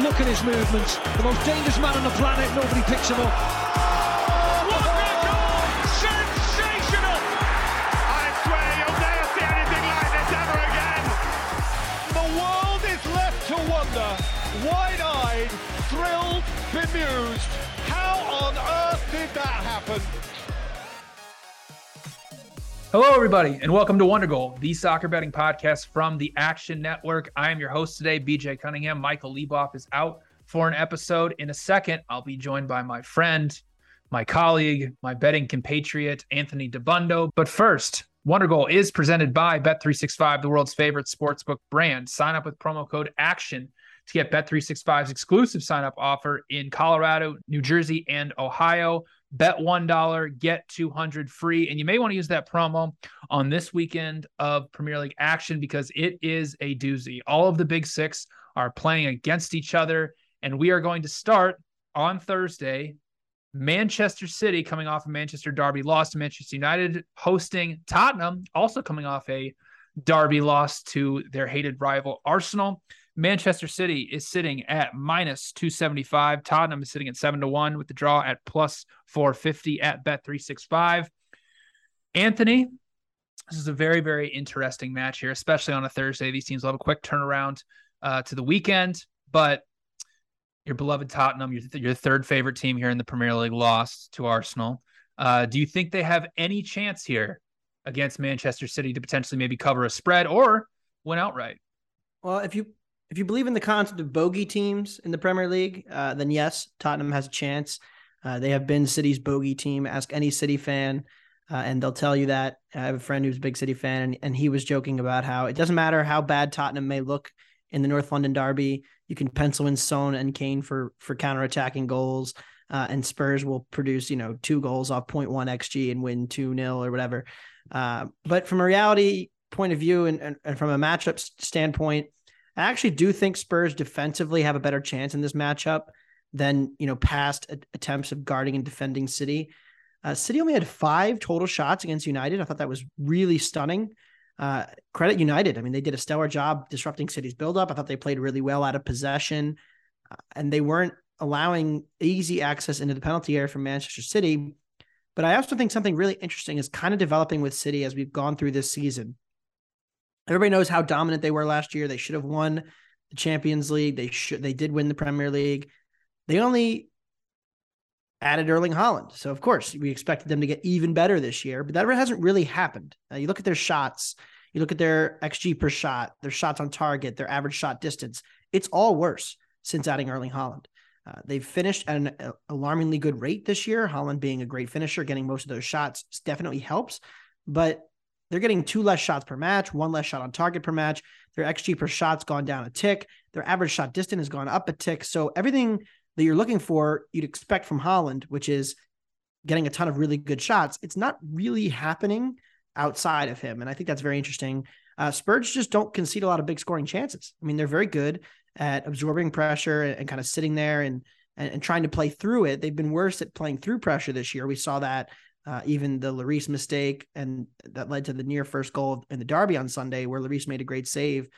Look at his movements. The most dangerous man on the planet. Nobody picks him up. What a goal! Sensational! I swear you'll never see anything like this ever again. The world is left to wonder, wide-eyed, thrilled, bemused. How on earth did that happen? Hello, everybody, and welcome to Wonder Goal, the soccer betting podcast from the Action Network. I am your host today, BJ Cunningham. Michael Leboff is out for an episode. In a second, I'll be joined by my friend, my colleague, my betting compatriot, Anthony Dabbundo. But first, Wonder Goal is presented by Bet365, the world's favorite sportsbook brand. Sign up with promo code ACTION to get Bet365's exclusive sign up offer in Colorado, New Jersey, and Ohio bet $1 get 200 free. And you may want to use that promo on this weekend of premier league action because it is a doozy. All of the big six are playing against each other and we are going to start on thursday manchester city coming off a manchester derby loss to manchester united hosting tottenham also coming off a derby loss to their hated rival arsenal Manchester City is sitting at minus 275. Tottenham is sitting at 7 to 1 with the draw at plus 450 at Bet365. Anthony, this is a very, very interesting match here, especially on a Thursday. These teams will have a quick turnaround uh, to the weekend, but your beloved Tottenham, your, your third favorite team here in the Premier League, lost to Arsenal. Uh, do you think they have any chance here against Manchester City to potentially maybe cover a spread or win outright? Well, if you if you believe in the concept of bogey teams in the Premier League, uh, then yes, Tottenham has a chance. Uh, they have been City's bogey team. Ask any City fan, uh, and they'll tell you that. I have a friend who's a big City fan, and, and he was joking about how it doesn't matter how bad Tottenham may look in the North London derby. You can pencil in Son and Kane for for counterattacking goals, uh, and Spurs will produce you know two goals off 0.1 xg and win two 0 or whatever. Uh, but from a reality point of view, and, and, and from a matchup standpoint I actually do think Spurs defensively have a better chance in this matchup than you know past attempts of guarding and defending City. Uh, City only had five total shots against United. I thought that was really stunning. Uh, credit United. I mean, they did a stellar job disrupting City's buildup. I thought they played really well out of possession, uh, and they weren't allowing easy access into the penalty area from Manchester City. But I also think something really interesting is kind of developing with City as we've gone through this season. Everybody knows how dominant they were last year. They should have won the Champions League. They should they did win the Premier League. They only added Erling Haaland. So of course, we expected them to get even better this year, but that hasn't really happened. Uh, you look at their shots, you look at their XG per shot, their shots on target, their average shot distance. It's all worse since adding Erling Haaland. Uh, they've finished at an uh, alarmingly good rate this year. Haaland being a great finisher, getting most of those shots definitely helps. But they're getting two less shots per match, one less shot on target per match. Their XG per shot's gone down a tick. Their average shot distance has gone up a tick. So everything that you're looking for, you'd expect from Haaland, which is getting a ton of really good shots. It's not really happening outside of him. And I think that's very interesting. Uh, Spurs just don't concede a lot of big scoring chances. I mean, they're very good at absorbing pressure and, and kind of sitting there and, and, and trying to play through it. They've been worse at playing through pressure this year. We saw that uh, even the Lloris mistake, and that led to the near first goal in the derby on Sunday, where Lloris made a great save.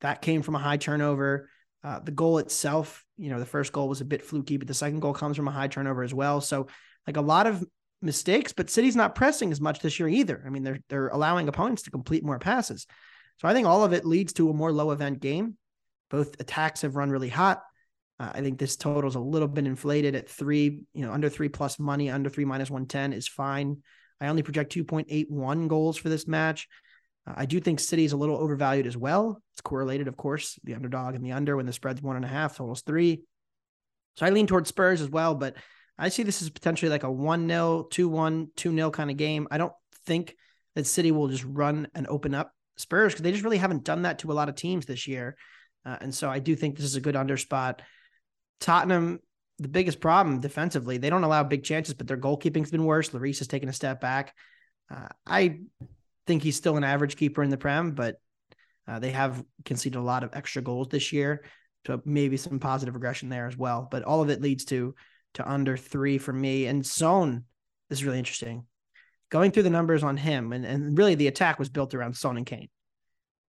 That came from a high turnover. Uh, the goal itself, you know, the first goal was a bit fluky, but the second goal comes from a high turnover as well. So, like a lot of mistakes, but City's not pressing as much this year either. I mean, they're they're allowing opponents to complete more passes. So I think all of it leads to a more low event game. Both attacks have run really hot. Uh, I think this total is a little bit inflated at three, you know, under three plus money, under three minus 110 is fine. I only project 2.81 goals for this match. Uh, I do think City is a little overvalued as well. It's correlated, of course, the underdog and the under when the spread's one and a half, totals three. So I lean towards Spurs as well, but I see this as potentially like a 1 0, 2 1, 2 0 kind of game. I don't think that City will just run and open up Spurs because they just really haven't done that to a lot of teams this year. Uh, and so I do think this is a good under spot. Tottenham, the biggest problem defensively, they don't allow big chances, but their goalkeeping's been worse. Lloris has taken a step back. Uh, I think he's still an average keeper in the Prem, but uh, they have conceded a lot of extra goals this year, so maybe some positive regression there as well. But all of it leads to to under three for me. And Son is really interesting. Going through the numbers on him, and, and really the attack was built around Son and Kane.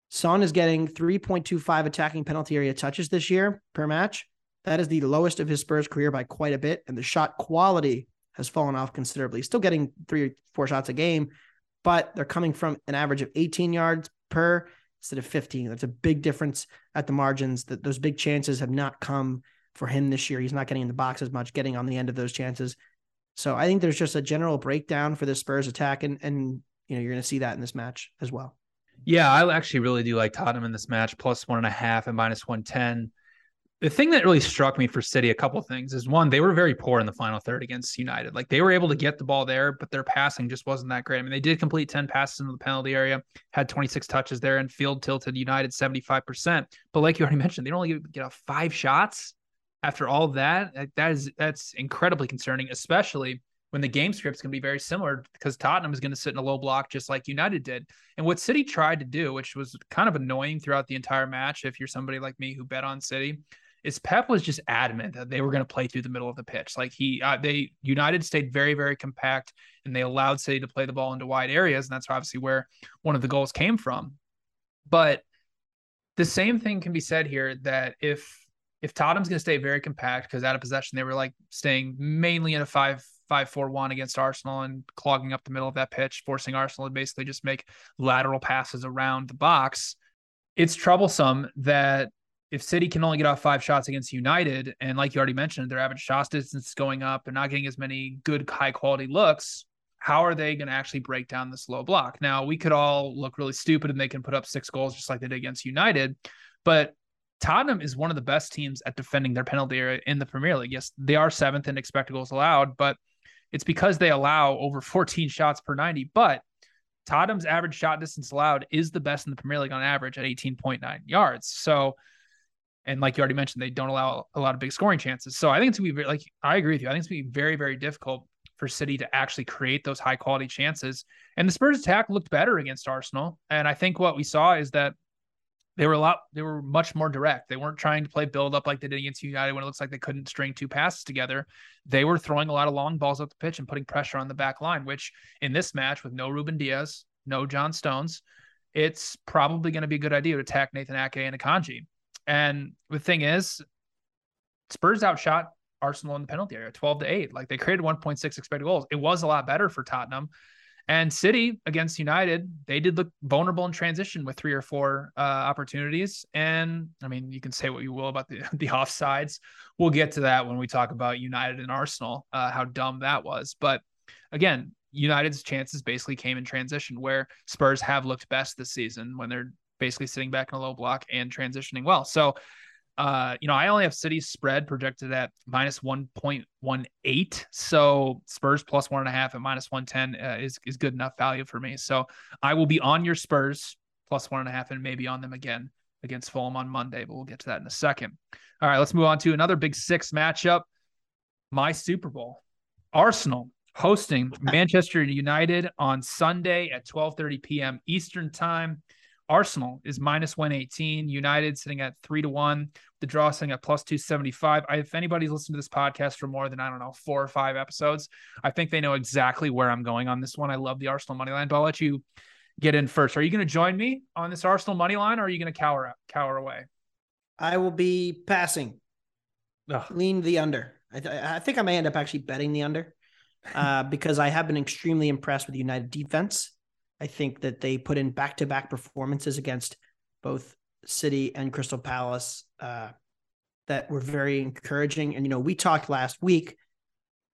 Son is getting 3.25 attacking penalty area touches this year per match. That is the lowest of his Spurs career by quite a bit. And the shot quality has fallen off considerably. Still getting three or four shots a game, but they're coming from an average of 18 yards per instead of 15. That's a big difference at the margins. That those big chances have not come for him this year. He's not getting in the box as much, getting on the end of those chances. So I think there's just a general breakdown for the Spurs attack, and and you know you're going to see that in this match as well. Yeah, I actually really do like Tottenham in this match, plus one and a half and minus one ten. The thing that really struck me for City, a couple of things, is one, they were very poor in the final third against United. Like they were able to get the ball there, but their passing just wasn't that great. I mean, they did complete 10 passes into the penalty area, had 26 touches there, and field tilted United 75%. But like you already mentioned, they only get off five shots after all that. That is that's incredibly concerning, especially when the game script's going to be very similar because Tottenham is going to sit in a low block just like United did. And what City tried to do, which was kind of annoying throughout the entire match, if you're somebody like me who bet on City, is Pep was just adamant that they were going to play through the middle of the pitch. Like he, uh, they United stayed very, very compact, and they allowed City to play the ball into wide areas, and that's obviously where one of the goals came from. But the same thing can be said here that if if Tottenham's going to stay very compact because out of possession they were like staying mainly in a five five four one against Arsenal and clogging up the middle of that pitch, forcing Arsenal to basically just make lateral passes around the box. It's troublesome that if City can only get off five shots against United, and like you already mentioned, their average shot distance is going up, they're not getting as many good, high quality looks. How are they going to actually break down this low block? Now, we could all look really stupid and they can put up six goals just like they did against United, but Tottenham is one of the best teams at defending their penalty area in the Premier League. Yes, they are seventh in expected goals allowed, but it's because they allow over 14 shots per 90. But Tottenham's average shot distance allowed is the best in the Premier League on average at 18.9 yards. So and like you already mentioned, they don't allow a lot of big scoring chances. So I think it's gonna be very, like I agree with you. I think it's gonna be very, very difficult for City to actually create those high quality chances. And the Spurs attack looked better against Arsenal. And I think what we saw is that they were a lot, they were much more direct. They weren't trying to play build up like they did against United when it looks like they couldn't string two passes together. They were throwing a lot of long balls up the pitch and putting pressure on the back line, which in this match with no Ruben Dias, no John Stones, it's probably going to be a good idea to attack Nathan Ake and Akanji. And the thing is, Spurs outshot Arsenal in the penalty area, 12 to 8. Like they created 1.6 expected goals. It was a lot better for Tottenham. And City against United, they did look vulnerable in transition with three or four uh, opportunities. And I mean, you can say what you will about the the offsides. We'll get to that when we talk about United and Arsenal, uh, how dumb that was. But again, United's chances basically came in transition, where Spurs have looked best this season when they're basically sitting back in a low block and transitioning well. So, uh, you know, I only have City spread projected at minus 1.18. So Spurs plus one and a half at minus 110 uh, is, is good enough value for me. So I will be on your Spurs plus one and a half and maybe on them again against Fulham on Monday, but we'll get to that in a second. All right, let's move on to another big six matchup. My Super Bowl. Arsenal hosting Manchester United on Sunday at 12:30 p.m. Eastern Time. Arsenal is minus 118. United sitting at three to one. The draw sitting at plus 275. I, if anybody's listened to this podcast for more than, I don't know, four or five episodes, I think they know exactly where I'm going on this one. I love the Arsenal money line, but I'll let you get in first. Are you going to join me on this Arsenal money line or are you going to cower, cower away? I will be passing. Ugh. Lean the under. I, th- I think I may end up actually betting the under uh, because I have been extremely impressed with the United defense. I think that they put in back to back performances against both City and Crystal Palace uh, that were very encouraging. And, you know, we talked last week.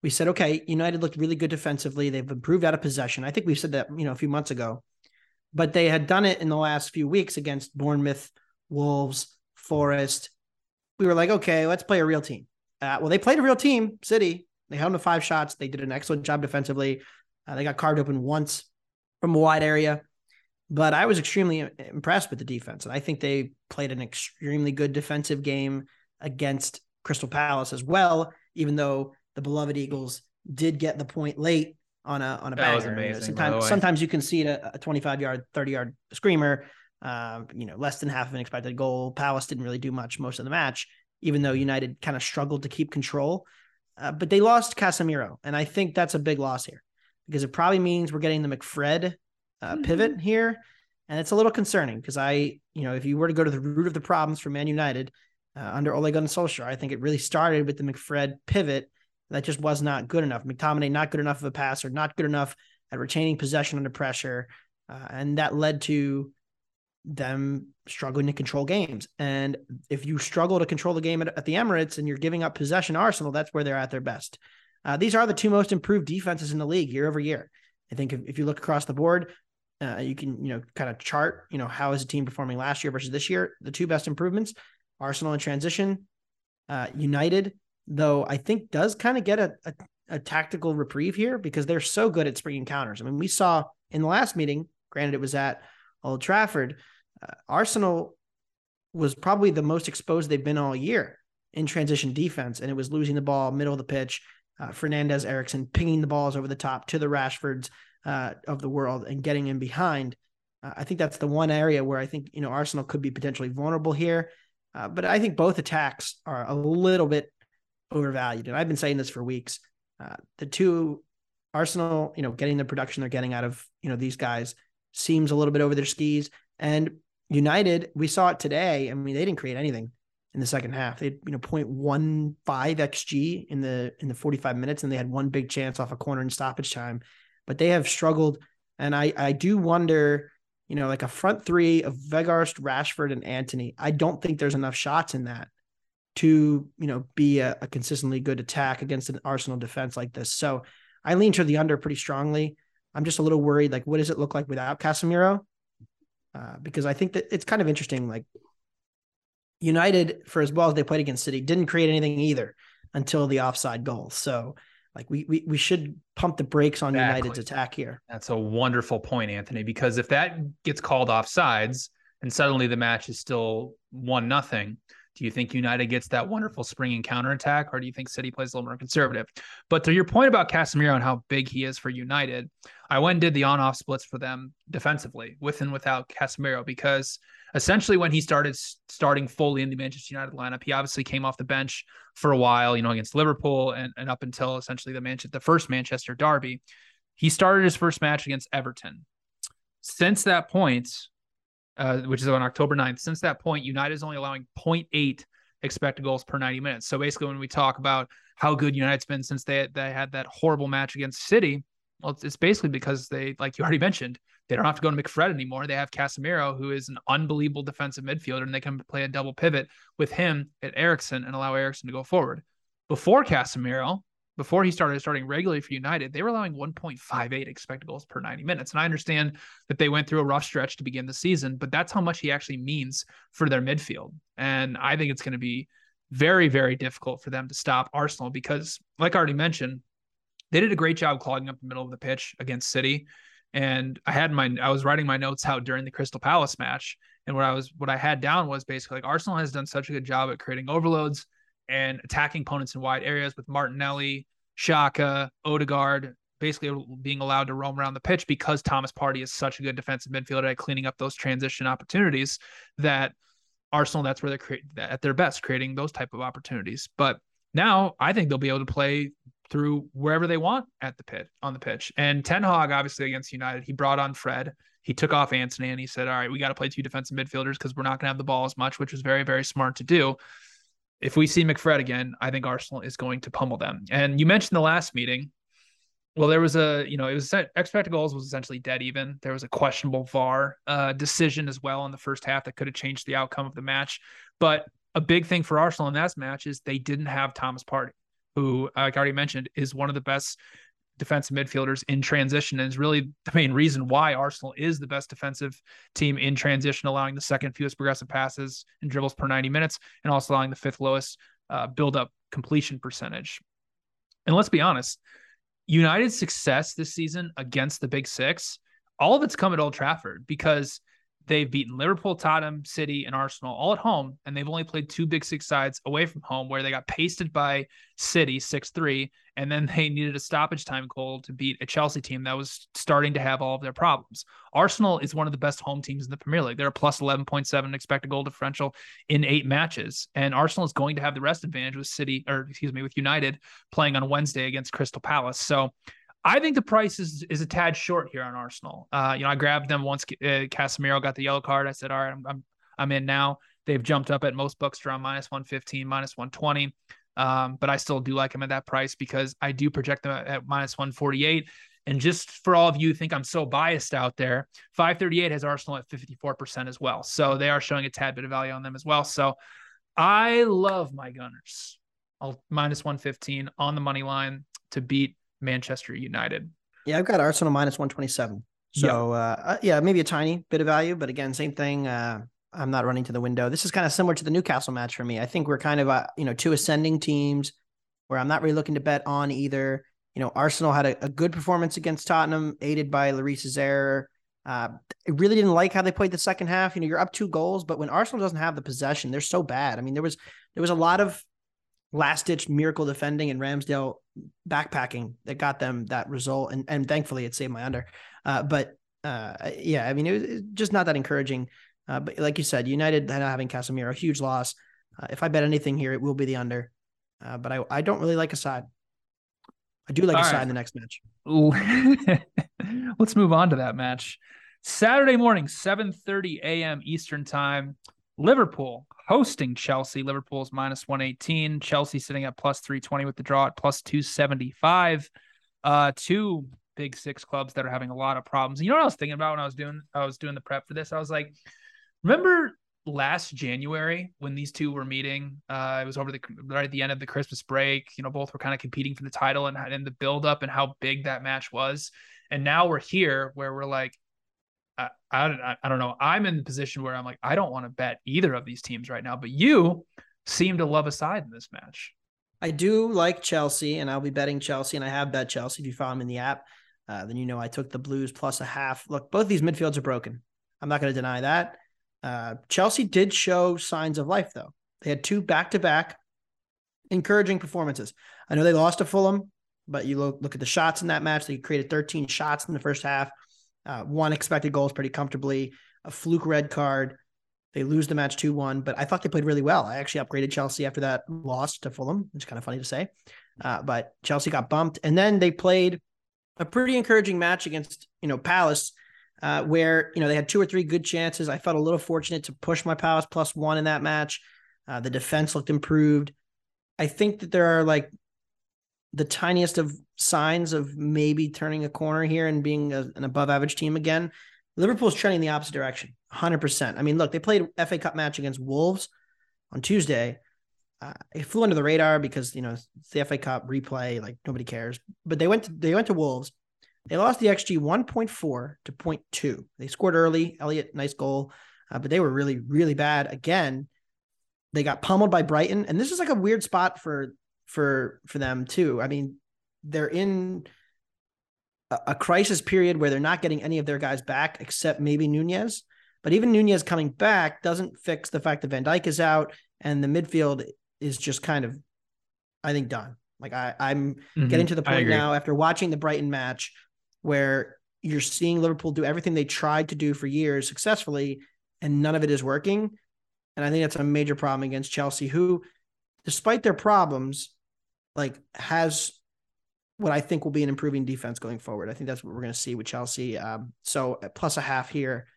We said, okay, United looked really good defensively. They've improved out of possession. I think we said that, you know, a few months ago, but they had done it in the last few weeks against Bournemouth, Wolves, Forest. We were like, okay, let's play a real team. Uh, well, they played a real team, City. They held them to five shots. They did an excellent job defensively. Uh, they got carved open once from a wide area. But I was extremely impressed with the defense. And I think they played an extremely good defensive game against Crystal Palace as well, even though the beloved Eagles did get the point late on a on a That banger. Amazing, sometimes sometimes you can see a, a 25 yard, 30 yard screamer. Um, you know, less than half of an expected goal. Palace didn't really do much most of the match, even though United kind of struggled to keep control. Uh, but they lost Casemiro, and I think that's a big loss here because it probably means we're getting the McFred uh, pivot here, and it's a little concerning because I, you know, if you were to go to the root of the problems for Man United uh, under Ole Gunnar Solskjaer, I think it really started with the McFred pivot that just was not good enough. McTominay not good enough of a passer, not good enough at retaining possession under pressure, uh, and that led to them struggling to control games. And if you struggle to control the game at, at the Emirates and you're giving up possession, Arsenal, that's where they're at their best. Uh, these are the two most improved defenses in the league year over year. I think if, if you look across the board, uh, you can you know kind of chart you know how is a team performing last year versus this year. The two best improvements: Arsenal in transition, uh, United. Though I think does kind of get a, a a tactical reprieve here because they're so good at springing counters. I mean, we saw in the last meeting. Granted, it was at Old Trafford. Uh, Arsenal was probably the most exposed they've been all year in transition defense, and it was losing the ball middle of the pitch. Uh, Fernandes, Eriksen pinging the balls over the top to the Rashfords uh, of the world and getting in behind. Uh, I think that's the one area where I think you know Arsenal could be potentially vulnerable here. Uh, but I think both attacks are a little bit overvalued, and I've been saying this for weeks. Uh, the two Arsenal, you know, getting the production they're getting out of you know these guys seems a little bit over their skis, and United, we saw it today. I mean, they didn't create anything in the second half. They had, you know, 0.15 XG in the in the 45 minutes, and they had one big chance off a corner in stoppage time. But they have struggled. And I I do wonder, you know, like a front three of Weghorst, Rashford, and Antony. I don't think there's enough shots in that to, you know, be a, a consistently good attack against an Arsenal defense like this. So I lean to the under pretty strongly. I'm just a little worried, like, what does it look like without Casemiro? Uh, because I think that it's kind of interesting. Like United, for as well as they played against City, didn't create anything either until the offside goal. So, like we we we should pump the brakes on Exactly. United's attack here. That's a wonderful point, Anthony, because if that gets called off sides and suddenly the match is still one nothing, do you think United gets that wonderful spring springing counterattack, or do you think City plays a little more conservative? But to your point about Casemiro and how big he is for United, I went and did the on-off splits for them defensively, with and without Casemiro, because essentially when he started starting fully in the Manchester United lineup, he obviously came off the bench for a while, you know, against Liverpool and, and up until essentially the Manchester the first Manchester derby. He started his first match against Everton. Since that point, uh, which is on October 9th, since that point, United is only allowing 0.8 expected goals per 90 minutes. So basically, when we talk about how good United's been since they, they had that horrible match against City, well, it's, it's basically because they, like you already mentioned, they don't have to go to McFred anymore. They have Casemiro, who is an unbelievable defensive midfielder, and they can play a double pivot with him at Eriksen and allow Eriksen to go forward. Before Casemiro, before he started starting regularly for United, they were allowing 1.58 expected goals per 90 minutes. And I understand that they went through a rough stretch to begin the season, but that's how much he actually means for their midfield. And I think it's going to be very, very difficult for them to stop Arsenal because, like I already mentioned, they did a great job clogging up the middle of the pitch against City. And I had my I was writing my notes out during the Crystal Palace match. And what I was what I had down was basically like Arsenal has done such a good job at creating overloads and attacking opponents in wide areas with Martinelli, Xhaka, Odegaard, basically being allowed to roam around the pitch because Thomas Partey is such a good defensive midfielder at cleaning up those transition opportunities that Arsenal that's where they're cre- at their best creating those type of opportunities. But now I think they'll be able to play through wherever they want at the pit on the pitch. And Ten Hag obviously against United, he brought on Fred. He took off Antony and he said, "All right, we got to play two defensive midfielders because we're not going to have the ball as much," which was very very smart to do. If we see McFred again, I think Arsenal is going to pummel them. And you mentioned the last meeting. Well, there was a, you know, it was expected goals was essentially dead even. There was a questionable VAR uh, decision as well in the first half that could have changed the outcome of the match. But a big thing for Arsenal in that match is they didn't have Thomas Partey, who, like I already mentioned, is one of the best defensive midfielders in transition and is really the main reason why Arsenal is the best defensive team in transition, allowing the second fewest progressive passes and dribbles per 90 minutes, and also allowing the fifth lowest uh, build up completion percentage. And let's be honest, United's success this season against the Big Six, all of it's come at Old Trafford because they've beaten Liverpool, Tottenham, City, and Arsenal all at home, and they've only played two big six sides away from home, where they got pasted by City six three, and then they needed a stoppage time goal to beat a Chelsea team that was starting to have all of their problems. Arsenal is one of the best home teams in the Premier League. They're a plus eleven point seven expected goal differential in eight matches, and Arsenal is going to have the rest advantage with City, or excuse me, with United playing on Wednesday against Crystal Palace. So I think the price is is a tad short here on Arsenal. Uh, you know, I grabbed them once uh, Casemiro got the yellow card. I said, all right, I'm, I'm I'm in now. They've jumped up at most books around minus 115, minus 120. Um, but I still do like them at that price because I do project them at, at minus 148. And just for all of you think I'm so biased out there, 538 has Arsenal at 54% as well. So they are showing a tad bit of value on them as well. So I love my Gunners. I'll minus 115 on the money line to beat Manchester United. Yeah, I've got Arsenal minus 127. So, yeah. Uh, yeah, maybe a tiny bit of value, but again, same thing. Uh, I'm not running to the window. This is kind of similar to the Newcastle match for me. I think we're kind of, uh, you know, two ascending teams where I'm not really looking to bet on either. You know, Arsenal had a, a good performance against Tottenham, aided by Lloris's error. Uh, I really didn't like how they played the second half. You know, you're up two goals, but when Arsenal doesn't have the possession, they're so bad. I mean, there was there was a lot of last ditch miracle defending and Ramsdale backpacking that got them that result. And, and thankfully it saved my under. Uh, but uh, yeah, I mean, it was just not that encouraging. Uh, but like you said, United having Casemiro, a huge loss. Uh, if I bet anything here, it will be the under. Uh, but I, I don't really like a side. I do like All a right. side in the next match. Let's move on to that match. Saturday morning, 7:30 a.m. Eastern Time. Liverpool hosting Chelsea. Liverpool's minus 118. Chelsea sitting at plus 320 with the draw at plus 275. Uh, two big six clubs that are having a lot of problems. You know what I was thinking about when I was doing I was doing the prep for this? I was like, remember last January when these two were meeting? Uh, it was over the right at the end of the Christmas break. You know, both were kind of competing for the title and, and the build up and how big that match was. And now we're here where we're like, I, I, I don't know. I'm in the position where I'm like, I don't want to bet either of these teams right now, but you seem to love a side in this match. I do like Chelsea, and I'll be betting Chelsea, and I have bet Chelsea. If you follow me in the app, uh, then you know I took the Blues plus a half. Look, both these midfields are broken. I'm not going to deny that. Uh, Chelsea did show signs of life, though. They had two back to back encouraging performances. I know they lost to Fulham, but you look, look at the shots in that match. They created 13 shots in the first half. Uh, one expected goals pretty comfortably, a fluke red card. They lose the match 2 1, but I thought they played really well. I actually upgraded Chelsea after that loss to Fulham, which is kind of funny to say. Uh, but Chelsea got bumped. And then they played a pretty encouraging match against, you know, Palace, uh, where, you know, they had two or three good chances. I felt a little fortunate to push my Palace plus one in that match. Uh, the defense looked improved. I think that there are like the tiniest of signs of maybe turning a corner here and being a, an above average team again. Liverpool's trending the opposite direction, 100%. I mean, look, they played FA Cup match against Wolves on Tuesday. Uh, it flew under the radar because you know it's the FA Cup replay, like nobody cares. But they went to they went to Wolves. They lost the XG 1.4 to 0.2. They scored early. Elliott, nice goal, uh, but they were really really bad again. They got pummeled by Brighton, and this is like a weird spot for for for them too. I mean, they're in a, a crisis period where they're not getting any of their guys back except maybe Nunez. But even Nunez coming back doesn't fix the fact that Van Dijk is out and the midfield is just kind of, I think, done. Like I, I'm mm-hmm. getting to the point now after watching the Brighton match where you're seeing Liverpool do everything they tried to do for years successfully, and none of it is working. And I think that's a major problem against Chelsea, who, despite their problems, like has what I think will be an improving defense going forward. I think that's what we're going to see with Chelsea. Um, so plus a half here.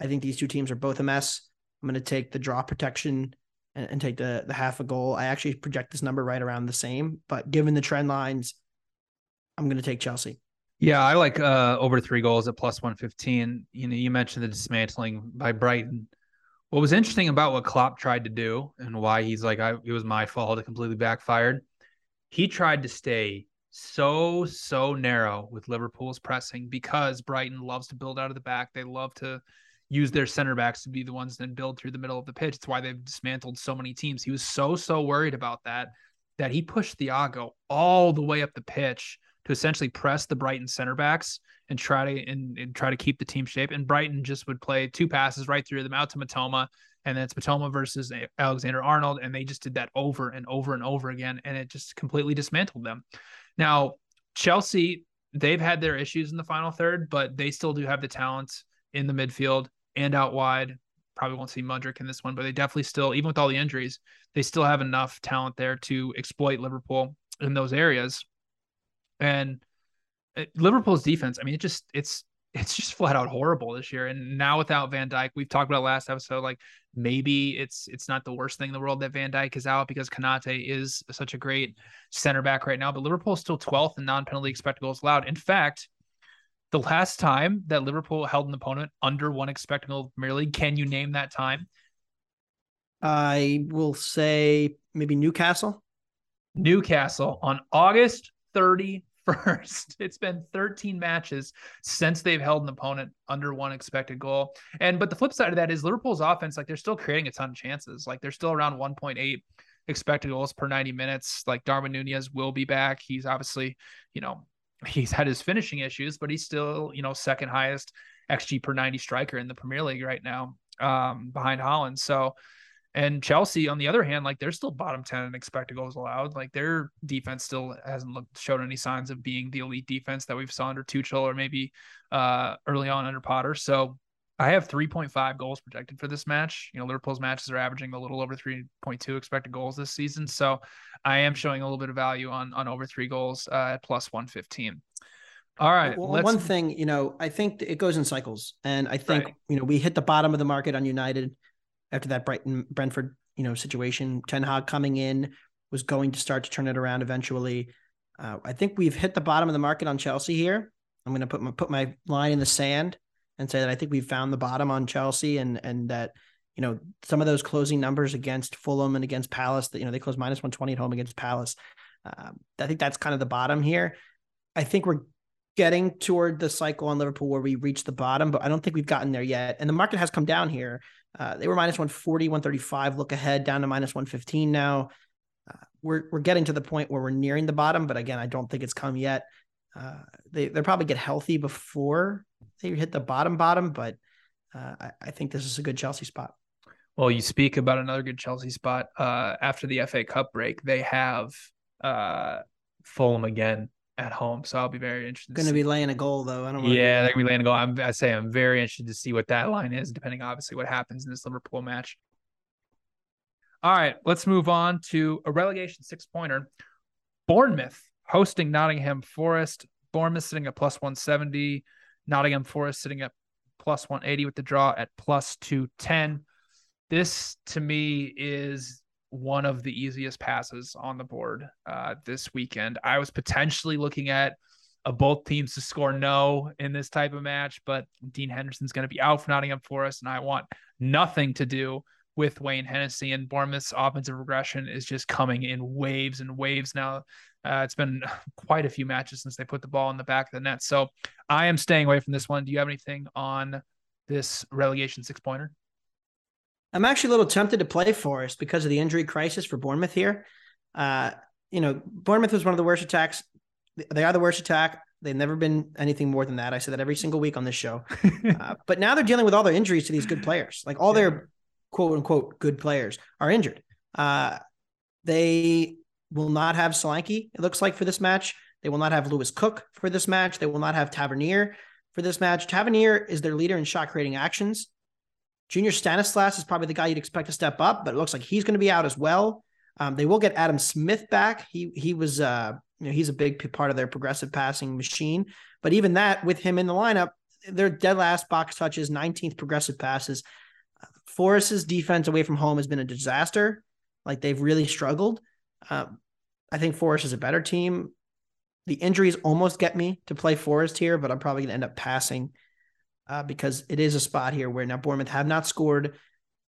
I think these two teams are both a mess. I'm going to take the draw protection and, and, take the the half a goal. I actually project this number right around the same, but given the trend lines, I'm going to take Chelsea. Yeah, I like uh, over three goals at plus 115. You know, you mentioned the dismantling by Brighton. What was interesting about what Klopp tried to do and why he's like, I, it was my fault. It completely backfired he tried to stay so so narrow with Liverpool's pressing because Brighton loves to build out of the back. They love to use their center backs to be the ones that build through the middle of the pitch. It's why they've dismantled so many teams. He was so so worried about that that he pushed Thiago all the way up the pitch to essentially press the Brighton center backs and try to and, and try to keep the team shape. And Brighton just would play two passes right through them out to Mitoma. and then it's Mitoma versus Alexander Arnold, and they just did that over and over and over again, and it just completely dismantled them. Now Chelsea, they've had their issues in the final third, but they still do have the talent in the midfield and out wide. Probably won't see Mudryk in this one, but they definitely still, even with all the injuries, they still have enough talent there to exploit Liverpool in those areas. And uh, Liverpool's defense, I mean, it just it's it's just flat out horrible this year. And now without Van Dijk, we've talked about last episode, like maybe it's it's not the worst thing in the world that Van Dijk is out because Konate is such a great center back right now. But Liverpool is still 12th in non-penalty expected goals allowed. In fact, the last time that Liverpool held an opponent under one expected goal Premier League, can you name that time? I will say maybe Newcastle. Newcastle on August 31st. It's been 13 matches since they've held an opponent under one expected goal. And but the flip side of that is Liverpool's offense, like they're still creating a ton of chances. Like they're still around 1.8 expected goals per 90 minutes. Like Darwin Nunez will be back. He's obviously, you know, he's had his finishing issues, but he's still, you know, second highest XG per 90 striker in the Premier League right now, um, behind Haaland. So and Chelsea, on the other hand, like they're still bottom 10 in expected goals allowed. Like their defense still hasn't looked showed any signs of being the elite defense that we've saw under Tuchel or maybe uh, early on under Potter. So I have 3.5 goals projected for this match. You know, Liverpool's matches are averaging a little over 3.2 expected goals this season. So I am showing a little bit of value on on over three goals uh, at plus 115. All right. Well, one thing, you know, I think it goes in cycles. And I think, right. you know, we hit the bottom of the market on United after that Brighton Brentford you know situation. Ten Hag coming in was going to start to turn it around eventually. Uh, I think we've hit the bottom of the market on Chelsea here. I'm going to put my put my line in the sand and say that I think we've found the bottom on Chelsea and and that you know some of those closing numbers against Fulham and against Palace that you know they closed minus 120 at home against Palace. Uh, I think that's kind of the bottom here. I think we're getting toward the cycle on Liverpool where we reach the bottom, but I don't think we've gotten there yet. And the market has come down here. Uh, they were minus 140, 135. Look ahead down to minus 115 now. Uh, we're we're getting to the point where we're nearing the bottom, but again, I don't think it's come yet. Uh, they they'll probably get healthy before they hit the bottom bottom, but uh, I, I, think this is a good Chelsea spot. Well, you speak about another good Chelsea spot. Uh, after the FA Cup break, they have Fulham again at home. So I'll be very interested. Going to be laying a goal though. I don't. Yeah, they're going to be laying a goal. I'm, I say I'm very interested to see what that line is, depending obviously what happens in this Liverpool match. All right, let's move on to a relegation six pointer. Bournemouth hosting Nottingham Forest. Bournemouth sitting at plus 170. Nottingham Forest sitting at plus 180 with the draw at plus 210. This to me is one of the easiest passes on the board uh, this weekend. I was potentially looking at a both teams to score no in this type of match, but Dean Henderson's going to be out for Nottingham Forest, and I want nothing to do with Wayne Hennessy. And Bournemouth's offensive regression is just coming in waves and waves now. Uh, it's been quite a few matches since they put the ball in the back of the net. So I am staying away from this one. Do you have anything on this relegation six pointer? I'm actually a little tempted to play Forest because of the injury crisis for Bournemouth here. Uh, you know, Bournemouth was one of the worst attacks. They are the worst attack. They've never been anything more than that. I say that every single week on this show. uh, but now they're dealing with all their injuries to these good players. Like all yeah. their quote unquote good players are injured. Uh, they will not have Solanke, it looks like, for this match. They will not have Lewis Cook for this match. They will not have Tavernier for this match. Tavernier is their leader in shot creating actions. Junior Stanislas is probably the guy you'd expect to step up, but it looks like he's going to be out as well. Um, they will get Adam Smith back. He he was uh, you know he's a big part of their progressive passing machine. But even that, with him in the lineup, their dead last box touches, 19th progressive passes. Forest's defense away from home has been a disaster. Like they've really struggled. Um, I think Forest is a better team. The injuries almost get me to play Forest here, but I'm probably going to end up passing uh, because it is a spot here where now Bournemouth have not scored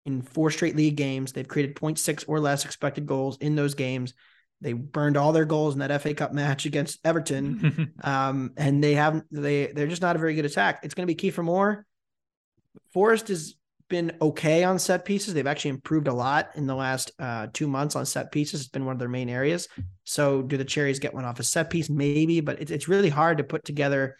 in four straight league games. They've created 0.6 or less expected goals in those games. They burned all their goals in that FA Cup match against Everton, um, and they haven't. They they're just not a very good attack. It's going to be key for Moore. Forest has been okay on set pieces. They've actually improved a lot in the last uh, two months on set pieces. It's been one of their main areas. So, do the Cherries get one off a set piece? Maybe, but it's it's really hard to put together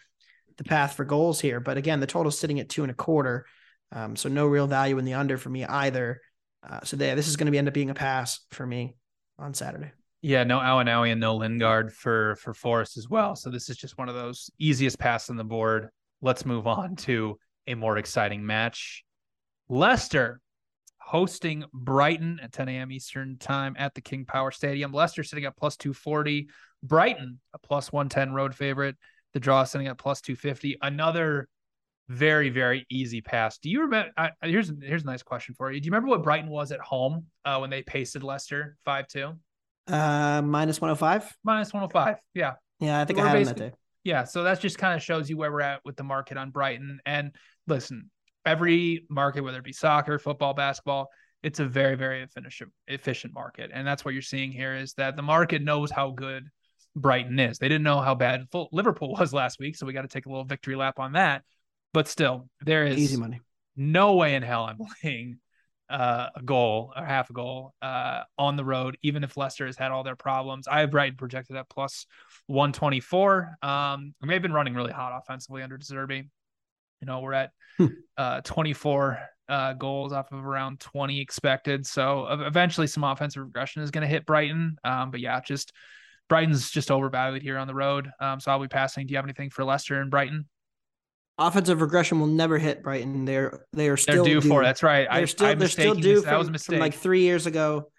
the path for goals here. But again, the total's sitting at two and a quarter, um, so no real value in the under for me either. Uh, so, this is going to be end up being a pass for me on Saturday. Yeah, no Awoniyi and no Lingard for for Forest as well. So this is just one of those easiest pass on the board. Let's move on to a more exciting match. Leicester hosting Brighton at 10 a.m. Eastern time at the King Power Stadium. Leicester sitting at plus 240. Brighton, a plus 110 road favorite. The draw sitting at plus 250. Another very, very easy pass. Do you remember? Uh, here's here's a nice question for you. Do you remember what Brighton was at home uh, when they pasted Leicester 5 2? Uh, minus 105. Minus 105. Yeah. Yeah, I think I had that day. Yeah. So that just kind of shows you where we're at with the market on Brighton. And listen, every market, whether it be soccer, football, basketball, it's a very, very efficient, efficient market. And that's what you're seeing here is that the market knows how good Brighton is. They didn't know how bad Liverpool was last week. So we got to take a little victory lap on that. But still, there is easy money. No way in hell I'm laying uh, a goal or half a goal uh, on the road, even if Leicester has had all their problems. I have Brighton projected at plus 124. Um, I may have been running really hot offensively under De Zerbi. You know, we're at hmm. uh, 24 uh, goals off of around 20 expected. So eventually some offensive regression is going to hit Brighton. Um, but yeah, just Brighton's just overvalued here on the road. Um, so I'll be passing. Do you have anything for Leicester and Brighton? Offensive regression will never hit Brighton. They're they are still they're due, due. for. It. That's right. They're still I, they're still due. From, that was a mistake. From like three years ago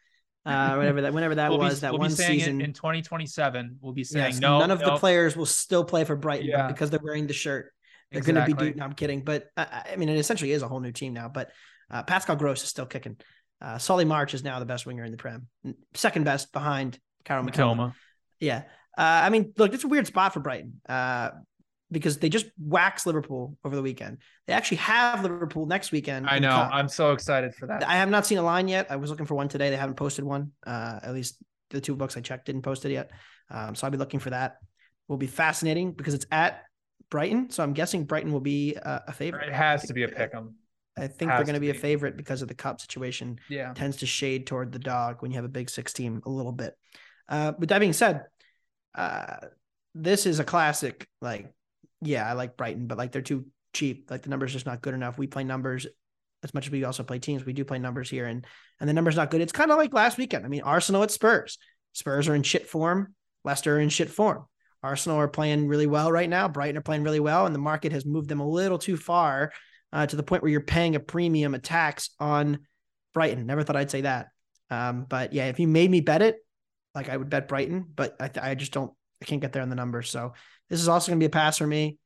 uh, whatever that whenever that we'll was be, that we'll one season in 2027 we'll be saying yes, no none of no. the players will still play for brighton yeah. because they're wearing the shirt they're exactly. going to be no i'm kidding but uh, i mean it essentially is a whole new team now but uh, pascal gross is still kicking uh, Solly March is now the best winger in the Prem, second best behind Kaoru Mitoma. Yeah, uh, I mean, look, it's a weird spot for Brighton. Uh, because they just waxed Liverpool over the weekend. They actually have Liverpool next weekend. I know. I'm so excited for that. I have not seen a line yet. I was looking for one today. They haven't posted one. Uh, at least the two books I checked didn't post it yet. Um, so I'll be looking for that. Will be fascinating because it's at Brighton. So I'm guessing Brighton will be a, a favorite. It has to be a pick 'em. I think they're going to be, a favorite because of the cup situation. Yeah, tends to shade toward the dog when you have a big six team a little bit. Uh, but that being said, uh, this is a classic like yeah, I like Brighton, but like they're too cheap. Like the numbers just not good enough. We play numbers as much as we also play teams. We do play numbers here, and and the numbers not good. It's kind of like last weekend. I mean, Arsenal at Spurs. Spurs are in shit form. Leicester are in shit form. Arsenal are playing really well right now. Brighton are playing really well, and the market has moved them a little too far uh, to the point where you're paying a premium, a tax on Brighton. Never thought I'd say that. Um, but yeah, if you made me bet it, like I would bet Brighton, but I, I just don't, I can't get there on the numbers. So this is also going to be a pass for me.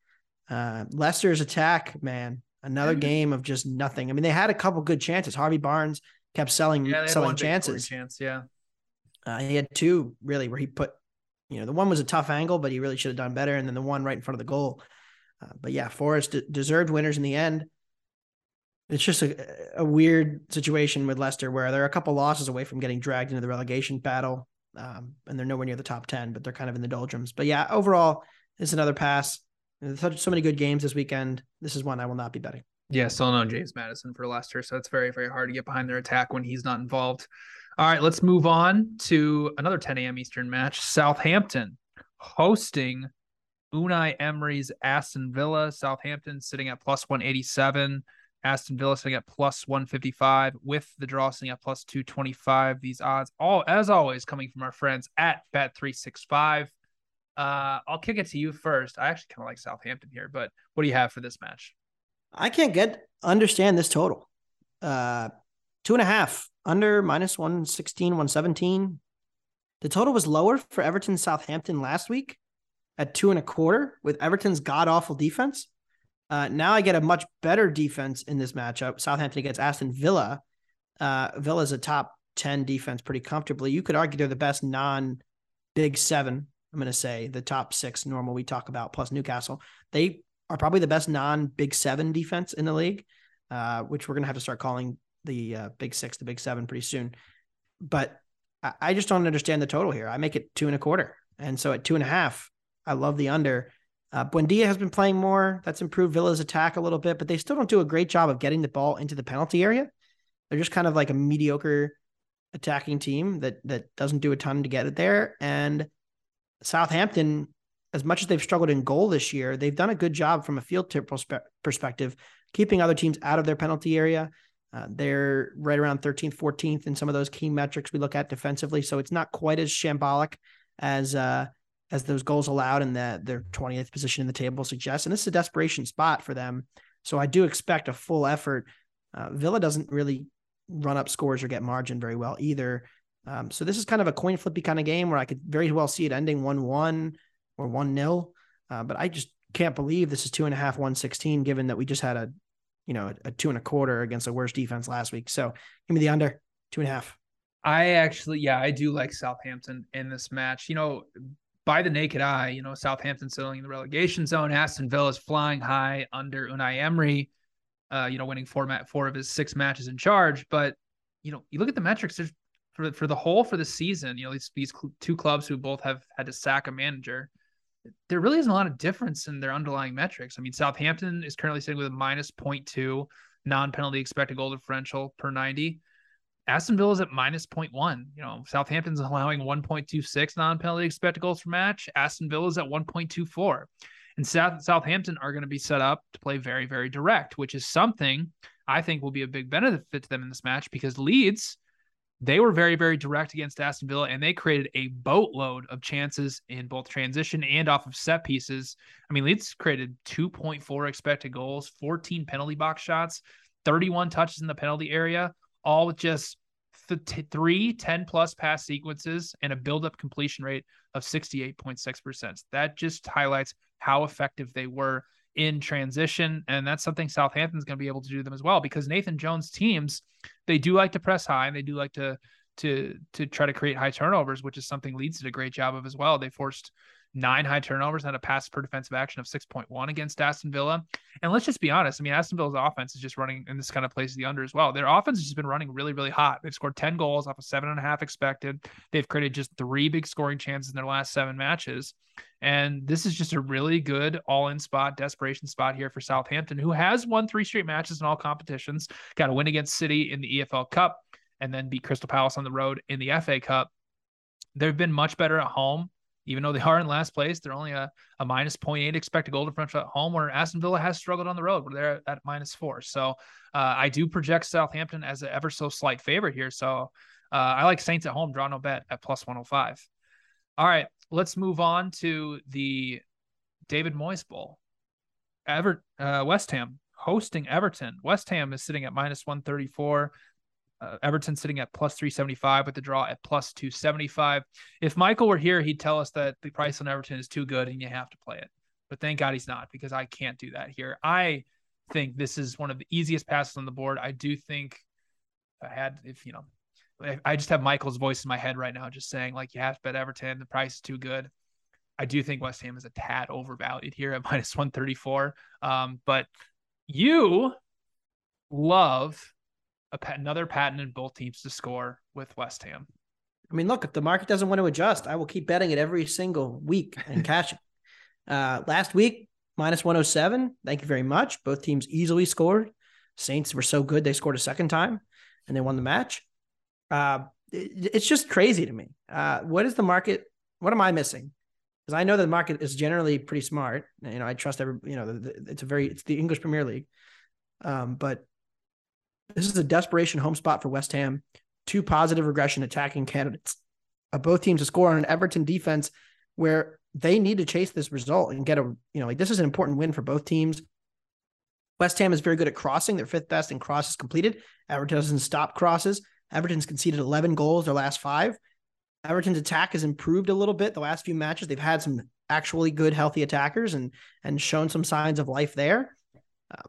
Uh, Leicester's attack, man, another game of just nothing. I mean, they had a couple good chances. Harvey Barnes kept selling yeah, selling chances. Chance, yeah. Uh, he had two really where he put, you know, the one was a tough angle, but he really should have done better, and then the one right in front of the goal. Uh, but yeah, Forest d- deserved winners in the end. It's just a, a weird situation with Leicester where they're a couple losses away from getting dragged into the relegation battle, um, and they're nowhere near the top ten, but they're kind of in the doldrums. But yeah, overall, it's another pass. There's so many good games this weekend. This is one I will not be betting. Yeah, still no James Maddison for Leicester, so it's very very hard to get behind their attack when he's not involved. All right, let's move on to another 10 a.m. Eastern match. Southampton hosting Unai Emery's Aston Villa. Southampton sitting at plus 187. Aston Villa sitting at plus 155 with the draw sitting at plus 225. These odds, all as always, coming from our friends at Bet365. Uh, I'll kick it to you first. I actually kind of like Southampton here, but what do you have for this match? I can't get understand this total. Uh, two and a half under minus 116, 117. The total was lower for Everton Southampton last week at two and a quarter with Everton's god awful defense. Uh, now I get a much better defense in this matchup. Southampton against Aston Villa. Uh, Villa's a top 10 defense pretty comfortably. You could argue they're the best non big seven I'm going to say the top six normal we talk about plus Newcastle. They are probably the best non Big Seven defense in the league, uh, which we're going to have to start calling the uh, Big Six, the Big Seven pretty soon. But I, I just don't understand the total here. I make it two and a quarter, and so at two and a half, I love the under. Uh, Buendia has been playing more. That's improved Villa's attack a little bit, but they still don't do a great job of getting the ball into the penalty area. They're just kind of like a mediocre attacking team that that doesn't do a ton to get it there. And Southampton, as much as they've struggled in goal this year, they've done a good job from a field tip perspective, keeping other teams out of their penalty area. Uh, they're right around 13th, 14th in some of those key metrics we look at defensively. So it's not quite as shambolic as uh, as those goals allowed and the, their 20th position in the table suggests. And this is a desperation spot for them. So I do expect a full effort. Uh, Villa doesn't really run up scores or get margin very well either. Um, so this is kind of a coin flippy kind of game where I could very well see it ending 1 1 or 1 0. Uh, but I just can't believe this is two and a half, 116, given that we just had a, you know, a, a two and a quarter against the worst defense last week. So give me the under two and a half. I actually, yeah, I do like Southampton in this match. You know, by the naked eye, you know, Southampton sitting in the relegation zone. Aston Villa is flying high under Unai Emery, uh, you know, winning four, mat- four of his six matches in charge. But, you know, you look at the metrics for, for the whole for the season, you know, these, these two clubs who both have had to sack a manager, there really isn't a lot of difference in their underlying metrics. I mean, Southampton is currently sitting with a minus 0.2 non penalty expected goal differential per 90. Aston Villa is at minus 0.1. You know, Southampton's allowing 1.26 non-penalty expected goals per match. Aston Villa is at 1.24. And South Southampton are going to be set up to play very, very direct, which is something I think will be a big benefit to them in this match because Leeds, they were very, very direct against Aston Villa and they created a boatload of chances in both transition and off of set pieces. I mean, Leeds created 2.4 expected goals, 14 penalty box shots, 31 touches in the penalty area all just th- three 10 plus pass sequences and a build up completion rate of 68.6%. That just highlights how effective they were in transition. And that's something Southampton's going to be able to do them as well because Nathan Jones teams, they do like to press high and they do like to to to try to create high turnovers, which is something Leeds did a great job of as well. They forced nine high turnovers and a pass per defensive action of 6.1 against Aston Villa. And let's just be honest. I mean, Aston Villa's offense is just running in this kind of places the under as well. Their offense has just been running really, really hot. They've scored 10 goals off of seven and a half expected. They've created just three big scoring chances in their last seven matches. And this is just a really good all in spot, desperation spot here for Southampton, who has won three straight matches in all competitions, got a win against City in the EFL Cup, and then beat Crystal Palace on the road in the FA Cup. They've been much better at home even though they are in last place, they're only a, a minus 0.8 expected goal differential at home, where Aston Villa has struggled on the road, where they're at minus four. So uh, I do project Southampton as an ever so slight favorite here. So uh, I like Saints at home, draw no bet at plus 105. All right, let's move on to the David Moyes Bowl. Ever uh, West Ham hosting Everton. West Ham is sitting at minus 134. Uh, Everton sitting at plus 375 with the draw at plus 275. If Michael were here, he'd tell us that the price on Everton is too good and you have to play it. But thank God he's not because I can't do that here. I think this is one of the easiest passes on the board. I do think I had, if you know, I just have Michael's voice in my head right now, just saying like you have to bet Everton. The price is too good. I do think West Ham is a tad overvalued here at minus 134. Um, but you love a, another in both teams to score with West Ham. I mean, look, if the market doesn't want to adjust, I will keep betting it every single week and cash it. Uh, last week, minus 107. Thank you very much. Both teams easily scored. Saints were so good, they scored a second time and they won the match. Uh, it, it's just crazy to me. Uh, what is the market? What am I missing? Because I know the market is generally pretty smart. You know, I trust every, you know, the, the, it's a very, it's the English Premier League. Um, but this is a desperation home spot for West Ham. Two positive regression attacking candidates. Uh, both teams to score on an Everton defense where they need to chase this result and get a, you know, like this is an important win for both teams. West Ham is very good at crossing. They're fifth best in crosses completed. Everton doesn't stop crosses. Everton's conceded 11 goals their last five. Everton's attack has improved a little bit the last few matches. They've had some actually good, healthy attackers and and shown some signs of life there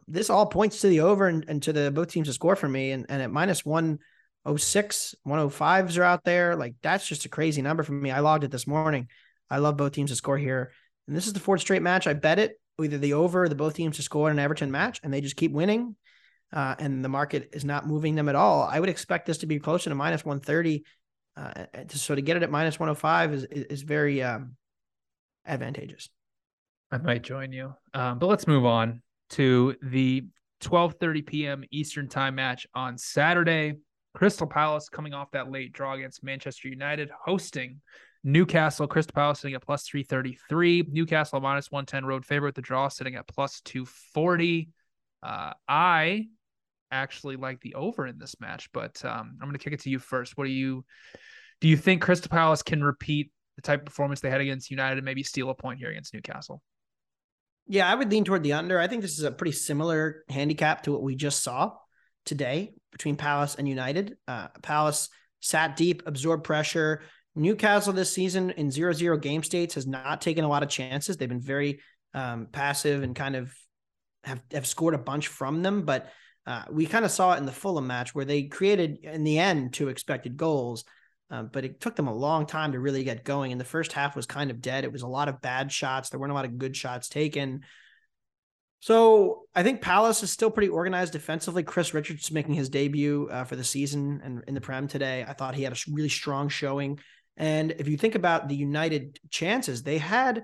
this all points to the over and, and, to the both teams to score for me. And, and at minus 106, 105s are out there. Like that's just a crazy number for me. I logged it this morning. I love both teams to score here. And this is the fourth straight match. I bet it either the over or the both teams to score in an Everton match, and they just keep winning. Uh, and the market is not moving them at all. I would expect this to be closer to minus 130. Uh, so to get it at minus 105 is, is, is very um, advantageous. I might join you. Um, but let's move on to the 12:30 p.m. Eastern Time match on Saturday. Crystal Palace coming off that late draw against Manchester United, hosting Newcastle. Crystal Palace sitting at plus 333. Newcastle minus 110 road favorite. The draw sitting at plus 240. Uh, I actually like the over in this match, but um, I'm going to kick it to you first. What do you do? You think Crystal Palace can repeat the type of performance they had against United and maybe steal a point here against Newcastle? Yeah, I would lean toward the under. I think this is a pretty similar handicap to what we just saw today between Palace and United. Uh, Palace sat deep, absorbed pressure. Newcastle this season in zero zero game states has not taken a lot of chances. They've been very um, passive and kind of have, have scored a bunch from them. But uh, we kind of saw it in the Fulham match where they created in the end two expected goals. Um, but it took them a long time to really get going. And the first half was kind of dead. It was a lot of bad shots. There weren't a lot of good shots taken. So I think Palace is still pretty organized defensively. Chris Richards making his debut uh, for the season and in the Prem today. I thought he had a really strong showing. And if you think about the United chances, they had,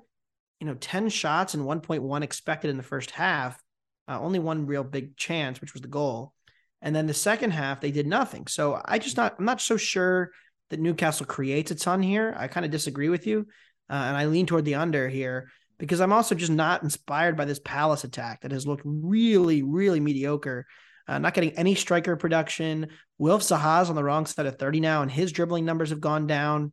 you know, 10 shots and 1.1 expected in the first half. Uh, only one real big chance, which was the goal. And then the second half, they did nothing. So I just not, I'm not so sure that Newcastle creates a ton here. I kind of disagree with you. Uh, and I lean toward the under here because I'm also just not inspired by this Palace attack that has looked really, really mediocre. Uh, not getting any striker production. Wilf Zaha's on the wrong side of 30 now, and his dribbling numbers have gone down.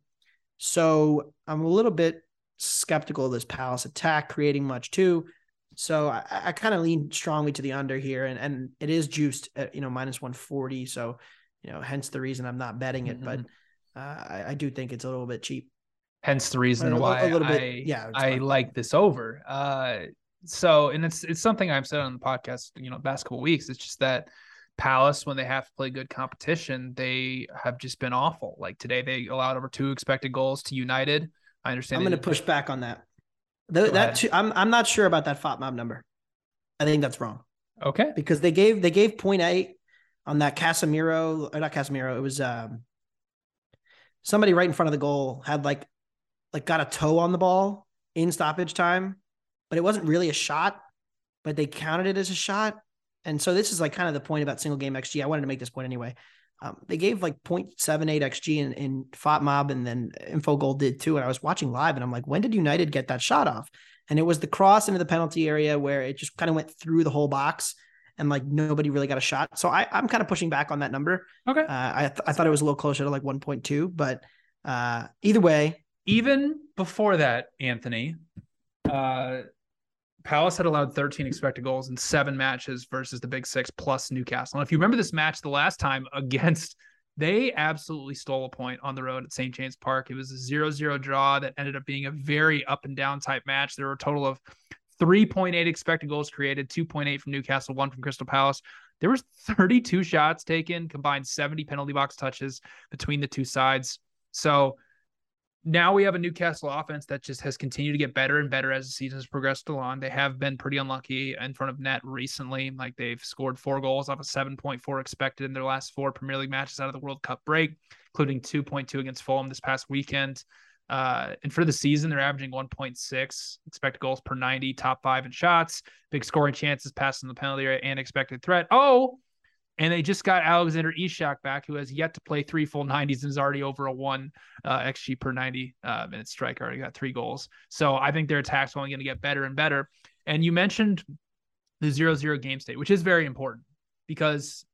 So I'm a little bit skeptical of this Palace attack creating much too. So I, I kind of lean strongly to the under here, and and it is juiced at you know minus 140. So you know, hence the reason I'm not betting it. Mm-hmm. But uh, I, I, do think it's a little bit cheap. Hence the reason a, why a little bit, I, yeah, I like this over. Uh, so, and it's it's something I've said on the podcast, you know, past couple weeks. It's just that Palace, when they have to play good competition, they have just been awful. Like today, they allowed over two expected goals to United. I understand. I'm going to push back on that. The, that i I'm I'm not sure about that FOTMOB number. I think that's wrong. Okay. Because they gave they gave point eight on that Casemiro or not Casemiro. It was um somebody right in front of the goal had like like got a toe on the ball in stoppage time, but it wasn't really a shot, but they counted it as a shot. And so this is like kind of the point about single game XG. I wanted to make this point anyway. Um, they gave like 0.78 XG in, in FOTMOB and then Infogol did too. And I was watching live and I'm like, when did United get that shot off? And it was the cross into the penalty area where it just kind of went through the whole box and like nobody really got a shot. So I, I'm kind of pushing back on that number. Okay. Uh, I, th- I thought it was a little closer to like 1.2, but uh, either way. Even before that, Anthony, uh, Palace had allowed 13 expected goals in seven matches versus the Big Six plus Newcastle. And if you remember this match the last time against, they absolutely stole a point on the road at St. James Park. It was a 0 0 draw that ended up being a very up and down type match. There were a total of 3.8 expected goals created, 2.8 from Newcastle, one from Crystal Palace. There was 32 shots taken, combined 70 penalty box touches between the two sides. So now we have a Newcastle offense that just has continued to get better and better as the season has progressed along. They have been pretty unlucky in front of net recently. Like they've scored four goals off of 7.4 expected in their last four Premier League matches out of the World Cup break, including 2.2 against Fulham this past weekend. Uh, and for the season, they're averaging 1.6 expected goals per 90, top five in shots, big scoring chances, passing the penalty area, and expected threat. Oh, and they just got Alexander Isak back, who has yet to play three full 90s and is already over a one uh, XG per 90 uh, minute strike. Already got three goals. So I think their attack's only going to get better and better. And you mentioned the zero zero game state, which is very important because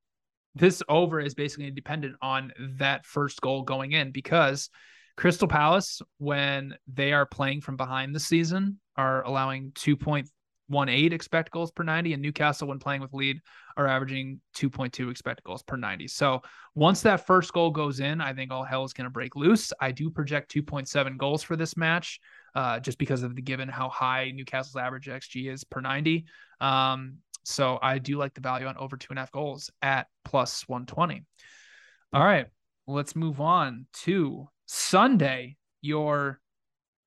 this over is basically dependent on that first goal going in because Crystal Palace, when they are playing from behind the season, are allowing 2.18 expect goals per 90, and Newcastle, when playing with lead, are averaging 2.2 expect goals per 90. So once that first goal goes in, I think all hell is going to break loose. I do project 2.7 goals for this match, uh, just because of the given how high Newcastle's average XG is per 90. Um, so I do like the value on over two and a half goals at plus 120. All right, let's move on to Sunday, your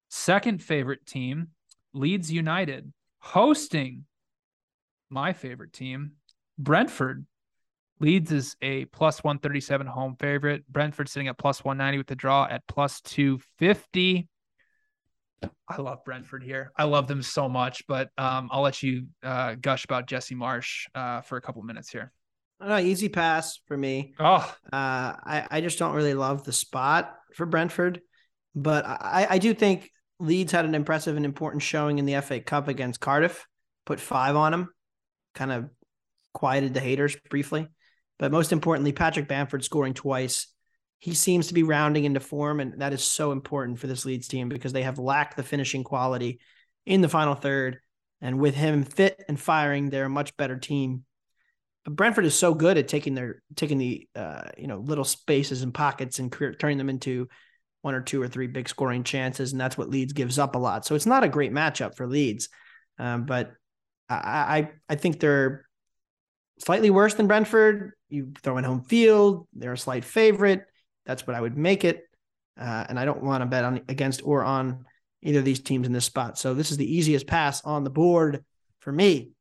second favorite team, Leeds United, hosting my favorite team, Brentford. Leeds is a plus 137 home favorite. Brentford sitting at plus 190 with the draw at plus 250. I love Brentford here. I love them so much, but um, I'll let you uh, gush about Jesse Marsch uh, for a couple minutes here. No, easy pass for me. Oh, Uh, I, I just don't really love the spot for Brentford, but I, I do think Leeds had an impressive and important showing in the FA Cup against Cardiff. Put five on them, kind of quieted the haters briefly. But most importantly, Patrick Bamford scoring twice. He seems to be rounding into form, and that is so important for this Leeds team because they have lacked the finishing quality in the final third. And with him fit and firing, they're a much better team Brentford is so good at taking their taking the uh, you know little spaces and pockets and turning them into one or two or three big scoring chances, and that's what Leeds gives up a lot. So it's not a great matchup for Leeds, um, but I, I I think they're slightly worse than Brentford. You throw in home field, they're a slight favorite. That's what I would make it, uh, and I don't want to bet on against or on either of these teams in this spot. So this is the easiest pass on the board for me.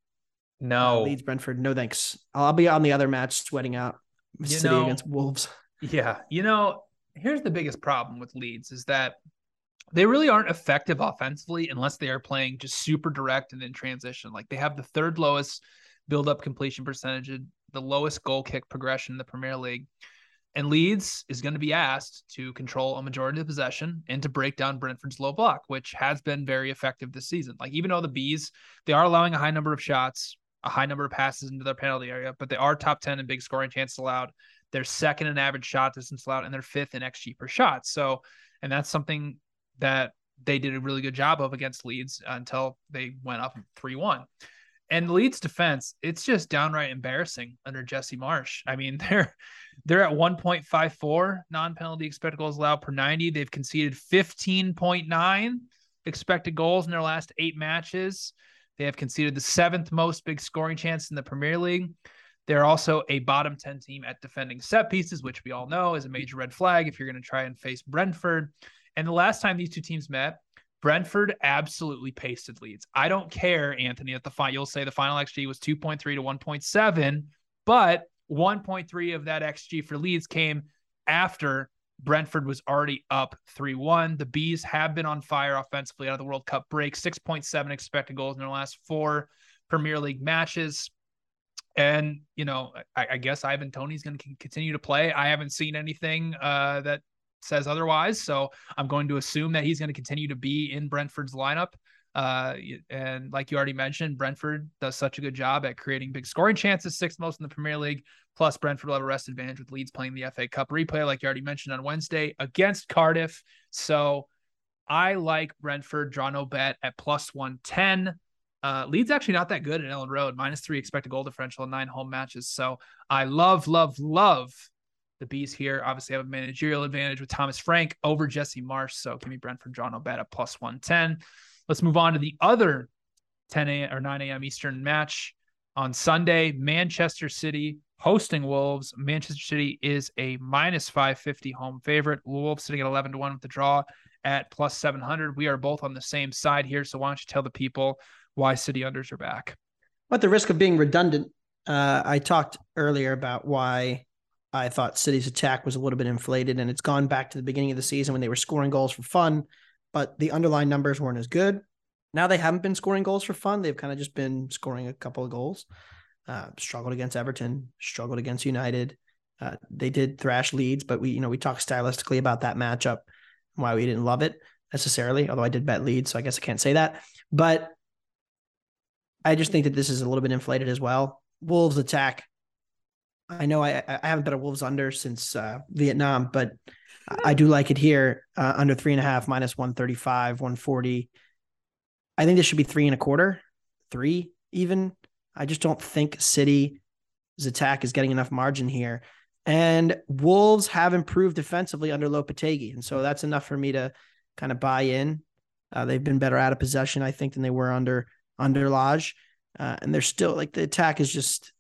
No. Uh, Leeds Brentford, no thanks. I'll, be on the other match sweating out You City know- against Wolves. Yeah. You know, here's the biggest problem with Leeds is that they really aren't effective offensively unless they are playing just super direct and in transition. Like they have the third lowest build up completion percentage, the lowest goal kick progression in the Premier League. And Leeds is going to be asked to control a majority of the possession and to break down Brentford's low block, which has been very effective this season. Like even though the Bees, they are allowing a high number of shots, a high number of passes into their penalty area, but they are top 10 in big scoring chances allowed. They're second in average shot distance allowed, and they're fifth in XG per shot. So, and that's something that they did a really good job of against Leeds until they went up 3 1. And Leeds defense, it's just downright embarrassing under Jesse Marsch. I mean, they're they're at 1.54 non-penalty expected goals allowed per 90. They've conceded 15.9 expected goals in their last eight matches. They have conceded the seventh most big scoring chance in the Premier League. They're also a bottom 10 team at defending set pieces, which we all know is a major red flag if you're going to try and face Brentford. And the last time these two teams met, Brentford absolutely pasted Leeds. I don't care, Anthony, at the final, you'll say the final XG was 2.3 to 1.7, but 1.3 of that XG for Leeds came after Brentford was already up 3 1. The Bees have been on fire offensively out of the World Cup break, 6.7 expected goals in their last four Premier League matches. And, you know, I, I guess Ivan Toney's going to continue to play. I haven't seen anything uh, that says otherwise. So I'm going to assume that he's going to continue to be in Brentford's lineup. Uh, and like you already mentioned, Brentford does such a good job at creating big scoring chances, sixth most in the Premier League. Plus, Brentford will have a rest advantage with Leeds playing the FA Cup replay, like you already mentioned on Wednesday against Cardiff. So I like Brentford, draw no bet at plus 110. Uh, Leeds actually not that good at Elland Road, minus three expected goal differential in nine home matches. So I love, love, love the bees here. Obviously, have a managerial advantage with Thomas Frank over Jesse Marsch. So give me Brentford, no bet at plus 110. Let's move on to the other 10 a.m. or 9 a.m. Eastern match on Sunday. Manchester City hosting Wolves. Manchester City is a minus 550 home favorite. Wolves sitting at 11 to 1 with the draw at plus 700. We are both on the same side here. So why don't you tell the people why City unders are back? At the risk of being redundant, uh, I talked earlier about why I thought City's attack was a little bit inflated, and it's gone back to the beginning of the season when they were scoring goals for fun, but the underlying numbers weren't as good. Now they haven't been scoring goals for fun; they've kind of just been scoring a couple of goals. Uh, struggled against Everton, struggled against United. Uh, they did thrash Leeds, but we, you know, we talked stylistically about that matchup, and why we didn't love it necessarily. Although I did bet Leeds, so I guess I can't say that. But I just think that this is a little bit inflated as well. Wolves attack. I know I, I haven't bet a Wolves under since uh, Vietnam, but I do like it here uh, under three and a half, minus 135, 140. I think this should be three and a quarter, three even. I just don't think City's attack is getting enough margin here. And Wolves have improved defensively under Lopetegui. And so that's enough for me to kind of buy in. Uh, they've been better out of possession, I think, than they were under under Lage. Uh, and they're still like the attack is just.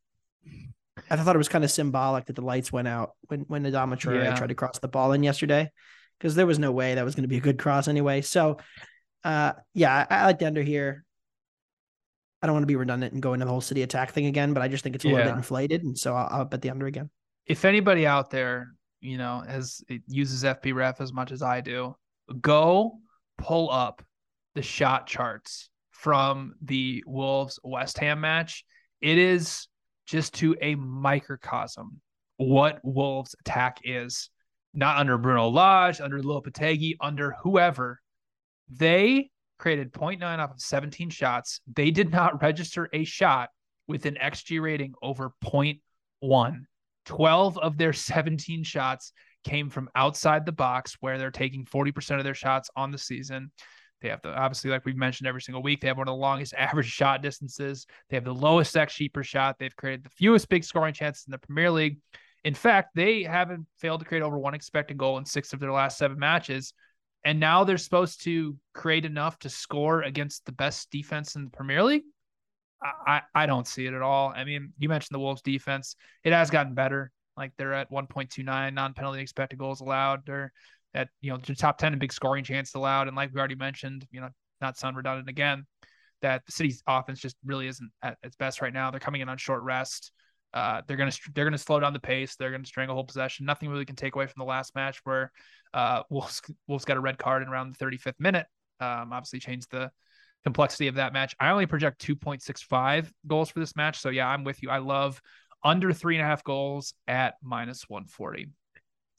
I thought it was kind of symbolic that the lights went out when when Adama Traore Yeah. tried to cross the ball in yesterday, because there was no way that was going to be a good cross anyway. So, uh, yeah, I, I like the under here. I don't want to be redundant and go into the whole city attack thing again, but I just think it's a little bit inflated, and so I'll, I'll bet the under again. if anybody out there, you know, has it uses FBref as much as I do, go pull up the shot charts from the Wolves West Ham match, it is just to a microcosm what Wolves attack is. Not under Bruno Lage, under Lopetegui, under whoever. They created 0.9 off of 17 shots. They did not register a shot with an XG rating over 0.1. 12 of their 17 shots came from outside the box, where they're taking 40% of their shots on the season. They have the obviously, like we've mentioned every single week, they have one of the longest average shot distances. They have the lowest XG per shot. They've created the fewest big scoring chances in the Premier League. In fact, they haven't failed to create over one expected goal in six of their last seven matches. And now they're supposed to create enough to score against the best defense in the Premier League. I, I don't see it at all. I mean, you mentioned the Wolves defense. It has gotten better. Like they're at 1.29 non-penalty expected goals allowed. They're at you know the top 10 in big scoring chance allowed. And like we already mentioned, you know, not sound redundant again, that the city's offense just really isn't at its best right now. They're coming in on short rest. Uh, they're gonna they're gonna slow down the pace. They're gonna stranglehold possession. Nothing really can take away from the last match where uh, Wolves Wolves got a red card in around the 35th minute. Um, obviously changed the complexity of that match. I only project 2.65 goals for this match. So yeah, I'm with you. I love under three and a half goals at minus 140.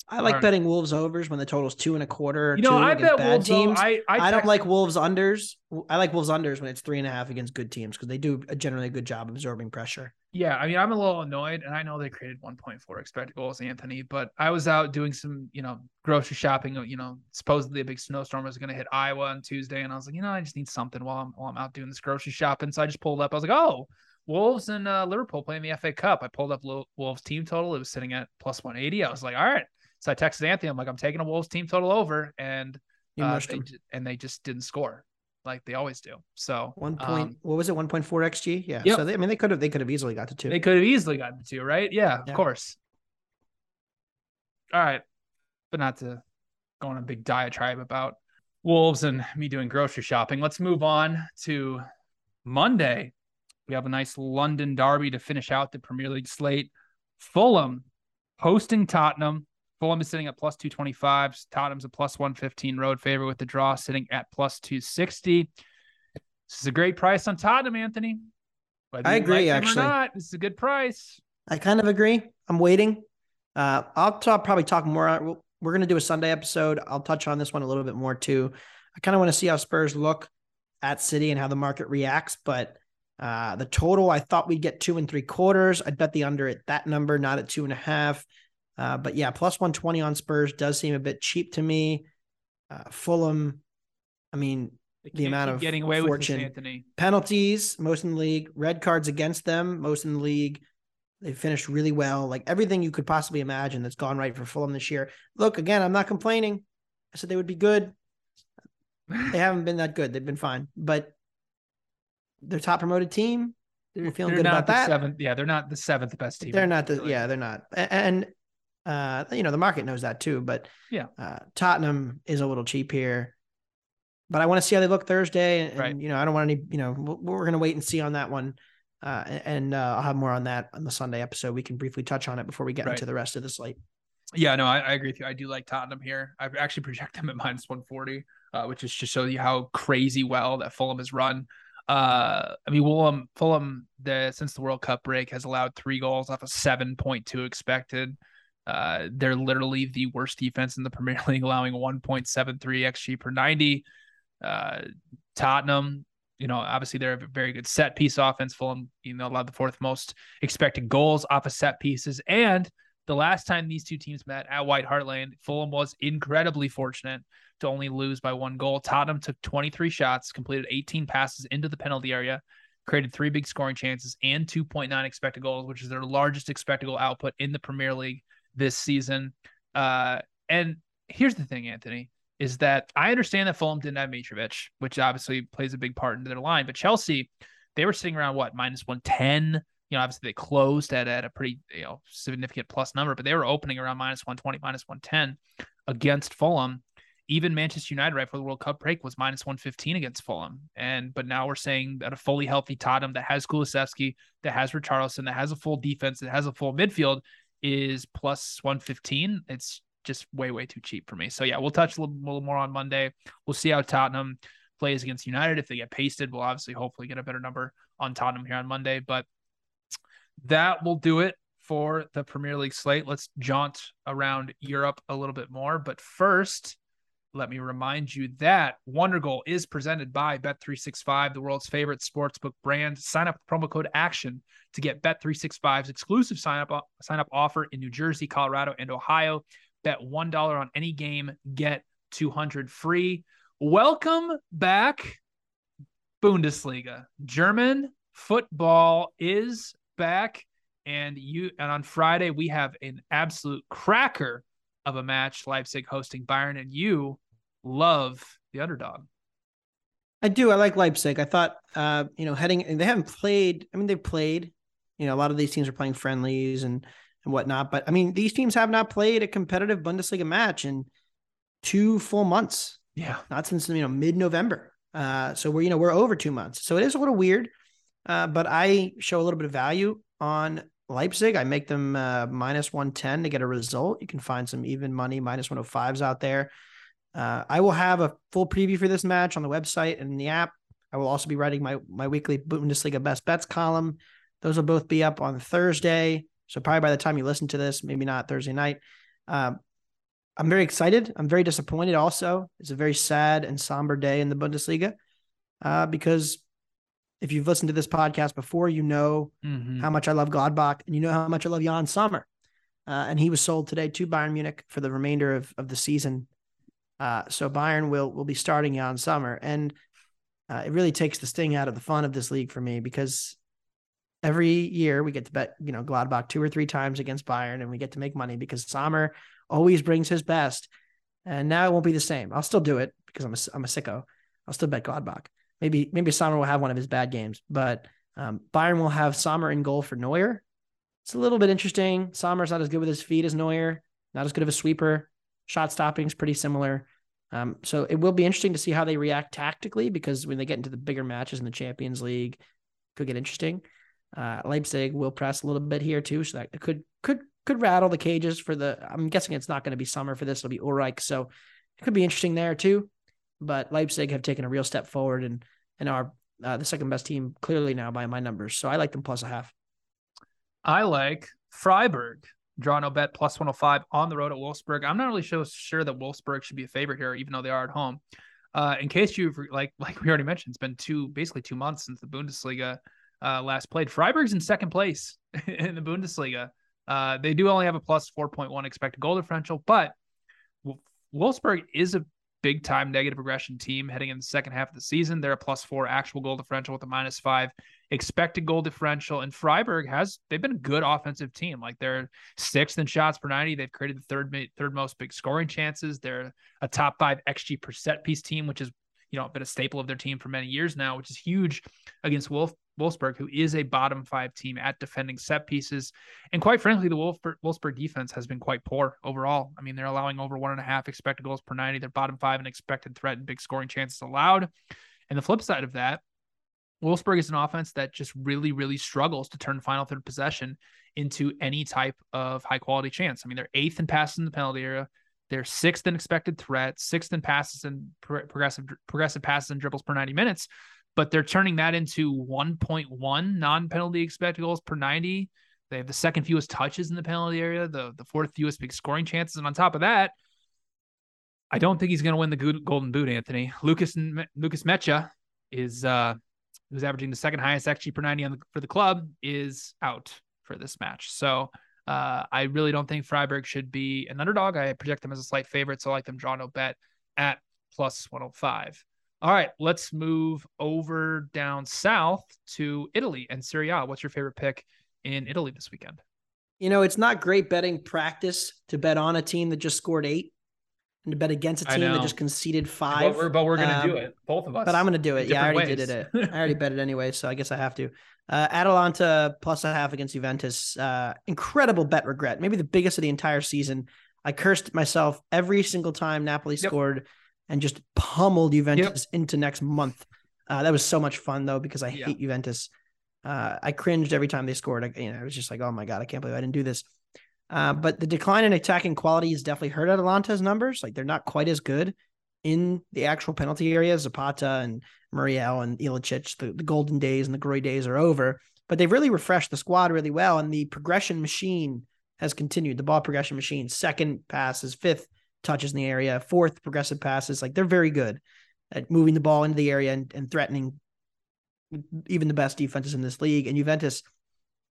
I like betting Wolves overs when the total's two and a quarter. You know, I bet bad Wolves. teams. I I, I don't text- like Wolves unders. I like Wolves unders when it's three and a half against good teams because they do a generally good job absorbing pressure. Yeah, I mean, I'm a little annoyed, and I know they created 1.4 expected goals, Anthony. But I was out doing some, you know, grocery shopping. You know, supposedly a big snowstorm was going to hit Iowa on Tuesday, and I was like, you know, I just need something while I'm while I'm out doing this grocery shopping. So I just pulled up. I was like, oh, Wolves and uh, Liverpool playing the FA Cup. I pulled up Wolves team total. It was sitting at plus 180. I was like, all right. So I texted Anthony. I'm like, I'm taking a Wolves team total over, and You uh, they, and they just didn't score like they always do. So One um, point. what was it? One point four xg. Yeah. Yep. So they, I mean, they could have. They could have easily got to two. They could have easily gotten to two, right? Yeah, Yeah. of course. All right. But not to go on a big diatribe about Wolves and me doing grocery shopping. Let's move on to Monday. We have a nice London derby to finish out the Premier League slate. Fulham hosting Tottenham. Fulham is sitting at plus 225. Tottenham's a plus 115 road favorite with the draw sitting at plus 260. This is a great price on Tottenham, Anthony. Whether I agree, like actually. Not, this is a good price. I kind of agree. I'm waiting. Uh, I'll talk, probably talk more. on- We're going to do a Sunday episode. I'll touch on this one a little bit more too. I kind of want to see how Spurs look at City and how the market reacts. But uh, the total, I thought we'd get two and three quarters. I'd bet the under at that number, not at two and a half. Uh, but yeah, plus 120 on Spurs does seem a bit cheap to me. Uh, Fulham, I mean, the amount of getting away with fortune. this, Anthony. penalties, most in the league, red cards against them, most in the league. They finished really well. Like everything you could possibly imagine that's gone right for Fulham this year. Look, again, I'm not complaining. I said they would be good. They haven't been that good. They've been fine, but their top promoted team, They're, feeling they're good not about the that. Seventh, yeah, they're not the seventh best team. they're not the yeah, they're not. And uh, you know, the market knows that too. But Yeah. uh, Tottenham is a little cheap here. But I want to see how they look Thursday, and, and, you know, I don't want any. You know, we're, we're going to wait and see on that one, uh, and uh, I'll have more on that on the Sunday episode. We can briefly touch on it before we get Right. into the rest of the slate. Yeah, no, I, I agree with you. I do like Tottenham here. I've actually project them at minus 140, uh, which is just show you how crazy well that Fulham has run. Uh, I mean, Fulham, Fulham, the since the World Cup break has allowed three goals off of 7.2 expected. Uh, they're literally the worst defense in the Premier League, allowing 1.73 xG per 90. Uh, Tottenham, you know, obviously they're a very good set piece offense. Fulham, you know, allowed the fourth most expected goals off of set pieces. And the last time these two teams met at White Hart Lane, Fulham was incredibly fortunate to only lose by one goal. Tottenham took 23 shots, completed 18 passes into the penalty area, created three big scoring chances and 2.9 expected goals, which is their largest expected goal output in the Premier League this season. Uh, and here's the thing, Anthony, is that I understand that Fulham didn't have Mitrovic, which obviously plays a big part into their line, but Chelsea, they were sitting around what minus 110. You know, obviously they closed at, at a pretty you know significant plus number, but they were opening around minus 120, minus 110 against Fulham. Even Manchester United right for the World Cup break was minus 115 against Fulham. And but now we're saying that a fully healthy Tottenham that has Kulusevski, that has Richarlison, that has a full defense, that has a full midfield is plus 115. It's just way, way too cheap for me. So yeah, we'll touch a little, little more on Monday. We'll see how Tottenham plays against United. If they get pasted, we'll obviously hopefully get a better number on Tottenham here on Monday. But that will do it for the Premier League slate. Let's jaunt around Europe a little bit more. But first, let me remind you that Wonder Goal is presented by Bet365, the world's favorite sportsbook brand. Sign up promo code ACTION to get Bet365's exclusive sign up sign up offer in New Jersey, Colorado, and Ohio. Bet $1 on any game, get 200 free. Welcome back Bundesliga. German football is back and you and on Friday we have an absolute cracker of a match Leipzig hosting Bayern and you love the underdog. I do. I like Leipzig. I thought, uh, you know, heading they haven't played. I mean, they've played. You know, a lot of these teams are playing friendlies and and whatnot. But I mean, these teams have not played a competitive Bundesliga match in two full months. Yeah, not since you know mid November. Uh, so we're you know we're over two months. So it is a little weird. Uh, but I show a little bit of value on Leipzig. I make them uh, minus 110 to get a result. You can find some even money, minus 105s out there. Uh, I will have a full preview for this match on the website and the app. I will also be writing my, my weekly Bundesliga best bets column. Those will both be up on Thursday. So probably by the time you listen to this, maybe not Thursday night. Um, I'm very excited. I'm very disappointed also. It's a very sad and somber day in the Bundesliga uh, because if you've listened to this podcast before, you know mm-hmm. how much I love Gladbach and you know how much I love Yann Sommer. Uh, and he was sold today to Bayern Munich for the remainder of, of the season. Uh, so Bayern will will be starting Yann Sommer. And uh, it really takes the sting out of the fun of this league for me because every year we get to bet, you know, Gladbach two or three times against Bayern and we get to make money because Sommer always brings his best. And now it won't be the same. I'll still do it because I'm a, I'm a sicko. I'll still bet Gladbach. Maybe maybe Sommer will have one of his bad games, but um, Bayern will have Sommer in goal for Neuer. It's a little bit interesting. Sommer's not as good with his feet as Neuer, not as good of a sweeper. Shot stopping is pretty similar. Um, so it will be interesting to see how they react tactically because when they get into the bigger matches in the Champions League, could get interesting. Uh, Leipzig will press a little bit here too, so that could could could rattle the cages for the. I'm guessing it's not going to be Sommer for this; it'll be Ulreich, so it could be interesting there too but Leipzig have taken a real step forward and and are uh, the second best team clearly now by my numbers. So I like them plus a half. I like Freiburg. Draw no bet plus 105 on the road at Wolfsburg. I'm not really sure, sure that Wolfsburg should be a favorite here, even though they are at home. Uh, in case you've like like we already mentioned, it's been two basically two months since the Bundesliga uh, last played. Freiburg's in second place in the Bundesliga. Uh, they do only have a plus 4.1 expected goal differential, but Wolfsburg is a big time negative regression team heading in the second half of the season. They're a plus four actual goal differential with a minus five expected goal differential. And Freiburg has they've been a good offensive team. Like they're sixth in shots per 90. They've created the third third most big scoring chances. They're a top five XG per set piece team, which is you know been a staple of their team for many years now, which is huge against Wolf Wolfsburg, who is a bottom five team at defending set pieces. And quite frankly, the Wolfsburg, Wolfsburg defense has been quite poor overall. I mean, they're allowing over one and a half expected goals per 90. They're bottom five in expected threat and big scoring chances allowed. And the flip side of that, Wolfsburg is an offense that just really, really struggles to turn final third possession into any type of high quality chance. I mean, they're eighth in passes in the penalty area. They're sixth in expected threats, sixth in passes and progressive progressive passes and dribbles per 90 minutes but they're turning that into 1.1 non-penalty expected goals per 90. They have the second fewest touches in the penalty area, the the fourth fewest big scoring chances, and on top of that, I don't think he's going to win the Golden Boot. Anthony Lucas Lukas Nmecha is uh, who's averaging the second highest XG per 90 on the, for the club is out for this match. So uh, I really don't think Freiburg should be an underdog. I project them as a slight favorite, so I like them draw no bet at plus 105. All right, let's move over down south to Italy and Serie A. What's your favorite pick in Italy this weekend? You know, it's not great betting practice to bet on a team that just scored eight and to bet against a team that just conceded five. But we're, but we're going to um, do it, both of us. But I'm going to do it. Yeah, I already ways. did it. I already bet it anyway, so I guess I have to. Uh, Atalanta plus a half against Juventus. Uh, incredible bet regret. Maybe the biggest of the entire season. I cursed myself every single time Napoli yep. scored and just pummeled Juventus yep. into next month. Uh, that was so much fun though because I yeah. hate Juventus. Uh, I cringed every time they scored. I, you know, I was just like, oh my god, I can't believe I didn't do this. Uh, but the decline in attacking quality has definitely hurt Atalanta's numbers. Like they're not quite as good in the actual penalty area. Zapata and Muriel and Ilicic, the, the golden days and the glory days are over. But they've really refreshed the squad really well, and the progression machine has continued. The ball progression machine, second passes, fifth touches in the area, fourth progressive passes. Like they're very good at moving the ball into the area and, and threatening even the best defenses in this league. And Juventus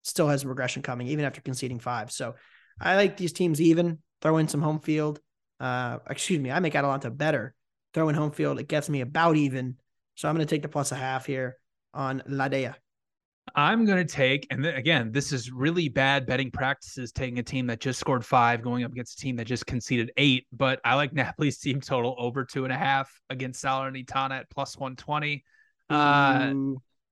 still has regression coming, even after conceding five. So I like these teams even. Throw in some home field. Uh, excuse me, I make Atalanta better. Throw in home field. It gets me about even. So I'm going to take the plus a half here on La Dea. I'm going to take, and th- again, this is really bad betting practices taking a team that just scored five going up against a team that just conceded eight. But I like Napoli's team total over two and a half against Salernitana at plus 120. Uh,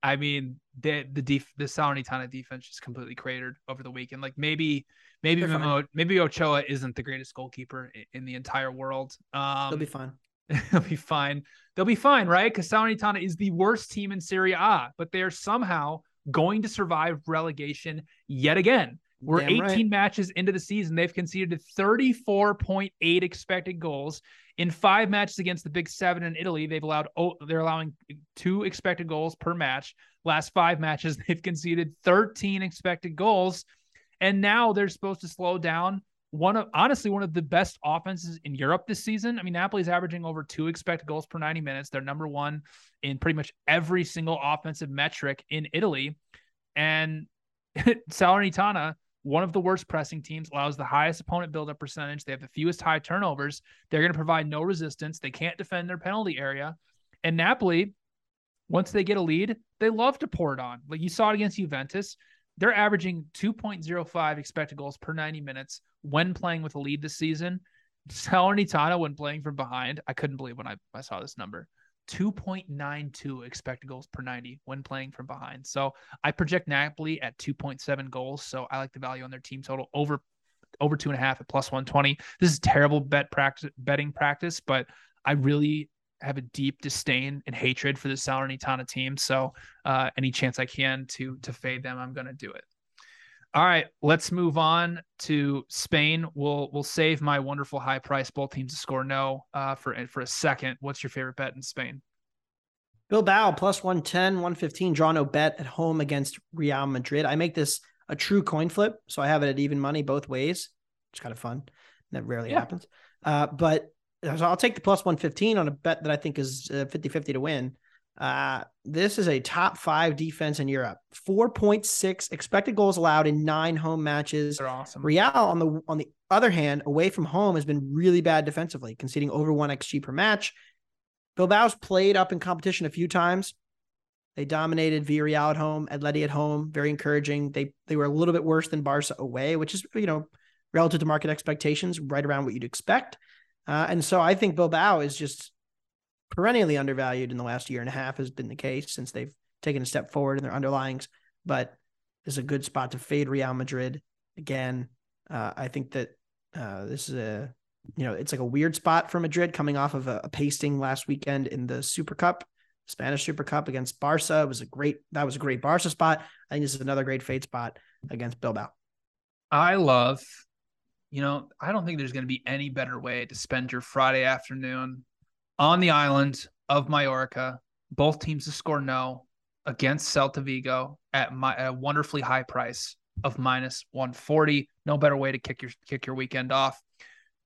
I mean, the the def- the Salernitana defense just completely cratered over the weekend. Like maybe maybe Memo, maybe Ochoa isn't the greatest goalkeeper in, in the entire world. Um, They'll be fine. they'll be fine. They'll be fine, right? Because Salernitana is the worst team in Serie A, but they're somehow going to survive relegation yet again. We're Damn 18 right. matches into the season. They've conceded 34.8 expected goals in five matches against the Big Seven in Italy. They've allowed oh, they're allowing two expected goals per match. Last five matches, they've conceded 13 expected goals, and now they're supposed to slow down. One of honestly one of the best offenses in Europe this season. I mean, Napoli's averaging over two expected goals per 90 minutes. They're number one in pretty much every single offensive metric in Italy, and Salernitana one of the worst pressing teams, allows the highest opponent buildup percentage. They have the fewest high turnovers. They're going to provide no resistance. They can't defend their penalty area. And Napoli, once they get a lead, they love to pour it on. Like you saw it against Juventus. They're averaging 2.05 expected goals per 90 minutes when playing with a lead this season. Salernitana, when playing from behind, I couldn't believe when I, I saw this number. 2.92 expected goals per 90 when playing from behind. So I project Napoli at 2.7 goals. So I like the value on their team total over over two and a half at plus 120. This is terrible bet practice betting practice, but I really have a deep disdain and hatred for the Salernitana team. So uh, any chance I can to to fade them, I'm going to do it. All right, let's move on to Spain. We'll we'll save my wonderful high price both teams to score no uh, for for a second. What's your favorite bet in Spain? Bilbao plus 110, 115, draw no bet at home against Real Madrid. I make this a true coin flip. So I have it at even money both ways. It's kind of fun. That rarely Yeah. happens. Uh, but so I'll take the plus 115 on a bet that I think is 50 50 to win. Uh, this is a top five defense in Europe. 4.6 expected goals allowed in nine home matches. They're awesome. Real on the on the other hand, away from home has been really bad defensively, conceding over one xG per match. Bilbao's played up in competition a few times. They dominated Villarreal at home, Atleti at home, very encouraging. They they were a little bit worse than Barca away, which is you know relative to market expectations, right around what you'd expect. Uh, and so I think Bilbao is just perennially undervalued in the last year and a half has been the case since they've taken a step forward in their underlyings. But this is a good spot to fade Real Madrid again. Uh, I think that uh, this is a you know it's like a weird spot for Madrid coming off of a, a pasting last weekend in the Super Cup, Spanish Super Cup against Barca. It was a great that was a great Barca spot. I think this is another great fade spot against Bilbao. I love, you know, I don't think there's going to be any better way to spend your Friday afternoon on the island of Mallorca. Both teams to score no against Celta Vigo at my at a wonderfully high price of minus 140. No better way to kick your kick your weekend off.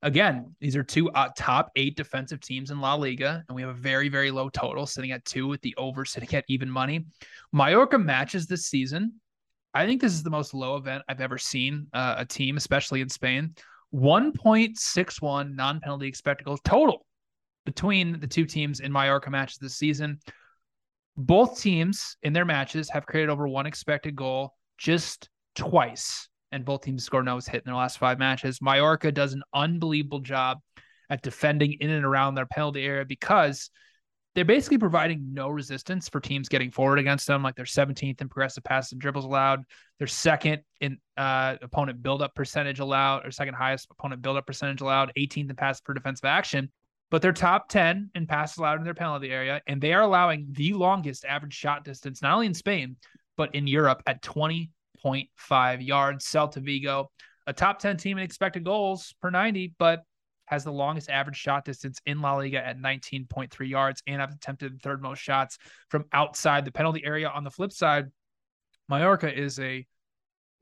Again, these are two uh, top eight defensive teams in La Liga, and we have a very, very low total sitting at two with the over sitting at even money. Mallorca matches this season. I think this is the most low event I've ever seen uh, a team, especially in Spain. 1.61 non penalty expected goals total between the two teams in Mallorca matches this season. Both teams in their matches have created over one expected goal just twice, and both teams score no hit in their last five matches. Mallorca does an unbelievable job at defending in and around their penalty area because they're basically providing no resistance for teams getting forward against them. Like they're 17th in progressive passes and dribbles allowed. They're second in uh, opponent buildup percentage allowed, or second highest opponent buildup percentage allowed, 18th in passes per defensive action. But they're top 10 in passes allowed in their penalty area, and they are allowing the longest average shot distance, not only in Spain, but in Europe at 20.5 yards. Celta Vigo, a top 10 team in expected goals per 90, but has the longest average shot distance in La Liga at 19.3 yards and have attempted third most shots from outside the penalty area. On the flip side, Mallorca is a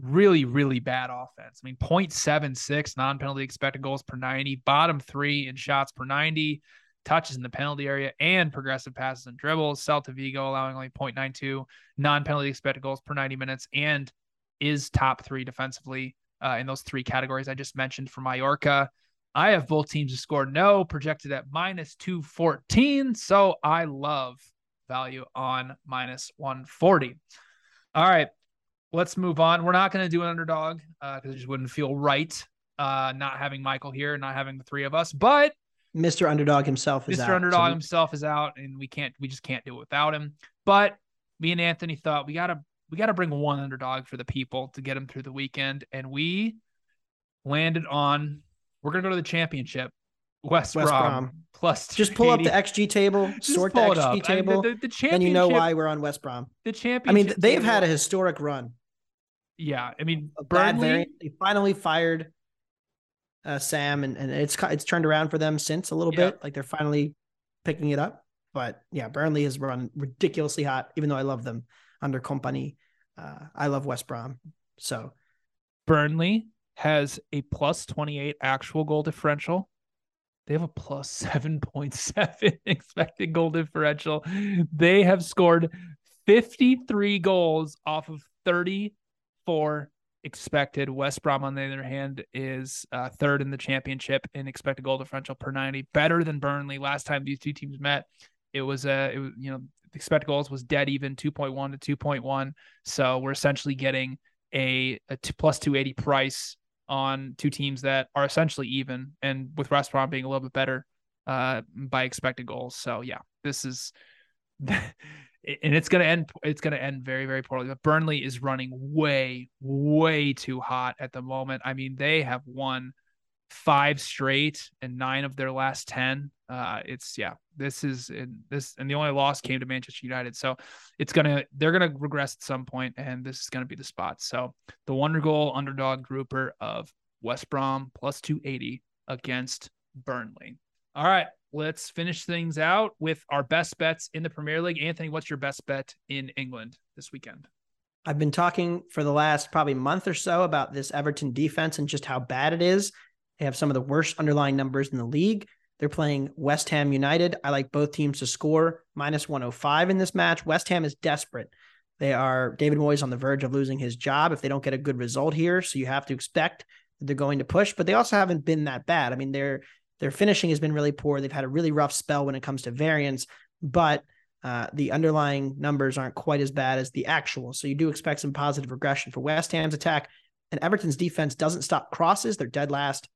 really, really bad offense. I mean, 0.76 non penalty expected goals per 90, bottom three in shots per 90, touches in the penalty area, and progressive passes and dribbles. Celta Vigo allowing only 0.92 non penalty expected goals per 90 minutes and is top three defensively uh, in those three categories I just mentioned for Mallorca. I have both teams to score no, projected at minus 214. So I love value on minus 140. All right, let's move on. We're not going to do an underdog because uh, it just wouldn't feel right uh, not having Michael here, not having the three of us. But Mr. Underdog himself is Mr. out. Underdog so himself is out, and we can't, we just can't do it without him. But me and Anthony thought we gotta, we gotta bring one underdog for the people to get them through the weekend, and we landed on. We're gonna go to the championship. West, West Brom, Brom. plus just pull 80. up the XG table, just sort the XG table, I mean, the, the, the and you know why we're on West Brom. The championship. I mean, they've had a historic run. Yeah, I mean, variant. They finally fired uh, Sam, and, and it's it's turned around for them since a little bit. Like they're finally picking it up. But yeah, Burnley has run ridiculously hot. Even though I love them under Kompany, uh, I love West Brom. So Burnley has a plus twenty eight actual goal differential they have a plus 7.7 expected goal differential. They have scored 53 goals off of 34 expected. West Brom, on the other hand, is uh, third in the championship in expected goal differential per 90, better than Burnley. Last time these two teams met, it was a, uh, you know, the expected goals was dead even 2.1 to 2.1. So we're essentially getting a, a t- plus 280 price on two teams that are essentially even, and with West Brom being a little bit better uh, by expected goals. So yeah, this is, and it's gonna end. It's gonna end very very poorly. But Burnley is running way way too hot at the moment. I mean, they have won five straight and nine of their last 10. Uh, it's yeah, this is and this, and the only loss came to Manchester United. So it's gonna, they're gonna regress at some point, and this is gonna be the spot. So the wonder goal underdog grouper of West Brom plus 280 against Burnley. All right, let's finish things out with our best bets in the Premier League. Anthony, what's your best bet in England this weekend? I've been talking for the last probably month or so about this Everton defense and just how bad it is. They have some of the worst underlying numbers in the league. They're playing West Ham United. I like both teams to score minus 105 in this match. West Ham is desperate. They are David Moyes on the verge of losing his job if they don't get a good result here. So you have to expect that they're going to push, but they also haven't been that bad. I mean, their their finishing has been really poor. They've had a really rough spell when it comes to variance, but uh, the underlying numbers aren't quite as bad as the actual. So you do expect some positive regression for West Ham's attack. And Everton's defense doesn't stop crosses. They're dead last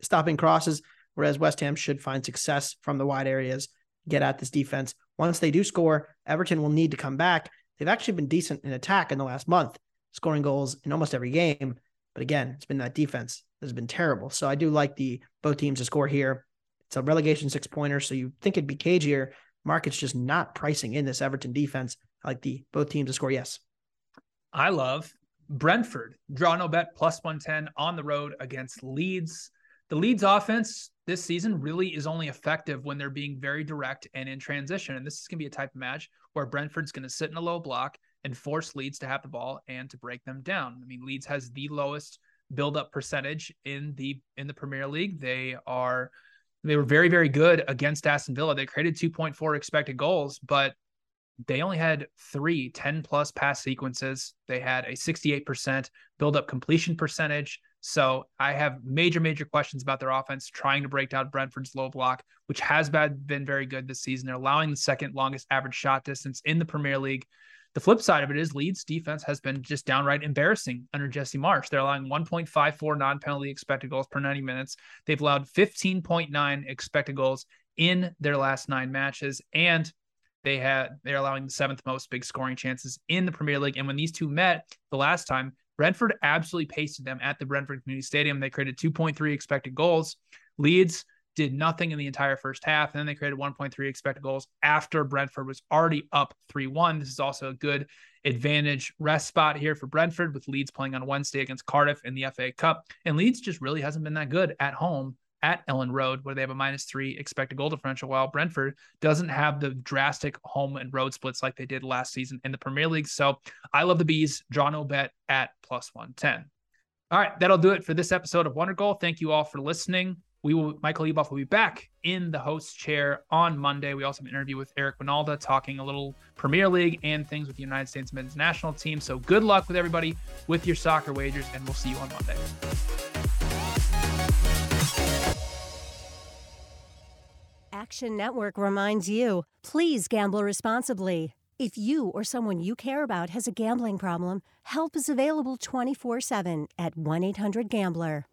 stopping crosses, whereas West Ham should find success from the wide areas, get at this defense. Once they do score, Everton will need to come back. They've actually been decent in attack in the last month, scoring goals in almost every game. But again, it's been that defense that has been terrible. So I do like the both teams to score here. It's a relegation six pointer, so you think it'd be cagier. Market's just not pricing in this Everton defense. I like the both teams to score. Yes. I love Brentford. Draw no bet plus 110 on the road against Leeds. The Leeds offense this season really is only effective when they're being very direct and in transition. And this is going to be a type of match where Brentford's going to sit in a low block and force Leeds to have the ball and to break them down. I mean, Leeds has the lowest build-up percentage in the in the Premier League. They are they were very very good against Aston Villa. They created 2.4 expected goals, but they only had three 10 plus pass sequences. They had a 68% build up completion percentage. So I have major, major questions about their offense trying to break down Brentford's low block, which has been very good this season. They're allowing the second longest average shot distance in the Premier League. The flip side of it is Leeds defense has been just downright embarrassing under Jesse Marsch. They're allowing 1.54 non-penalty expected goals per 90 minutes. They've allowed 15.9 expected goals in their last nine matches, and they had they're allowing the seventh most big scoring chances in the Premier League. And when these two met the last time, Brentford absolutely pasted them at the Brentford Community Stadium. They created 2.3 expected goals. Leeds did nothing in the entire first half. And then they created 1.3 expected goals after Brentford was already up 3 1. This is also a good advantage rest spot here for Brentford with Leeds playing on Wednesday against Cardiff in the FA Cup. And Leeds just really hasn't been that good at home at Elland Road, where they have a minus three expected goal differential, while Brentford doesn't have the drastic home and road splits like they did last season in the Premier League. So I love the bees. Draw no bet at plus 110. All right, that'll do it for this episode of Wonder Goal. Thank you all for listening. We will Michael Leboff will be back in the host chair on Monday. We also have an interview with Eric Wynalda talking a little Premier League and things with the United States men's national team. So good luck with everybody with your soccer wagers, and we'll see you on Monday. Action Network reminds you please gamble responsibly. If you or someone you care about has a gambling problem, help is available 24 7 at 1 800 Gambler.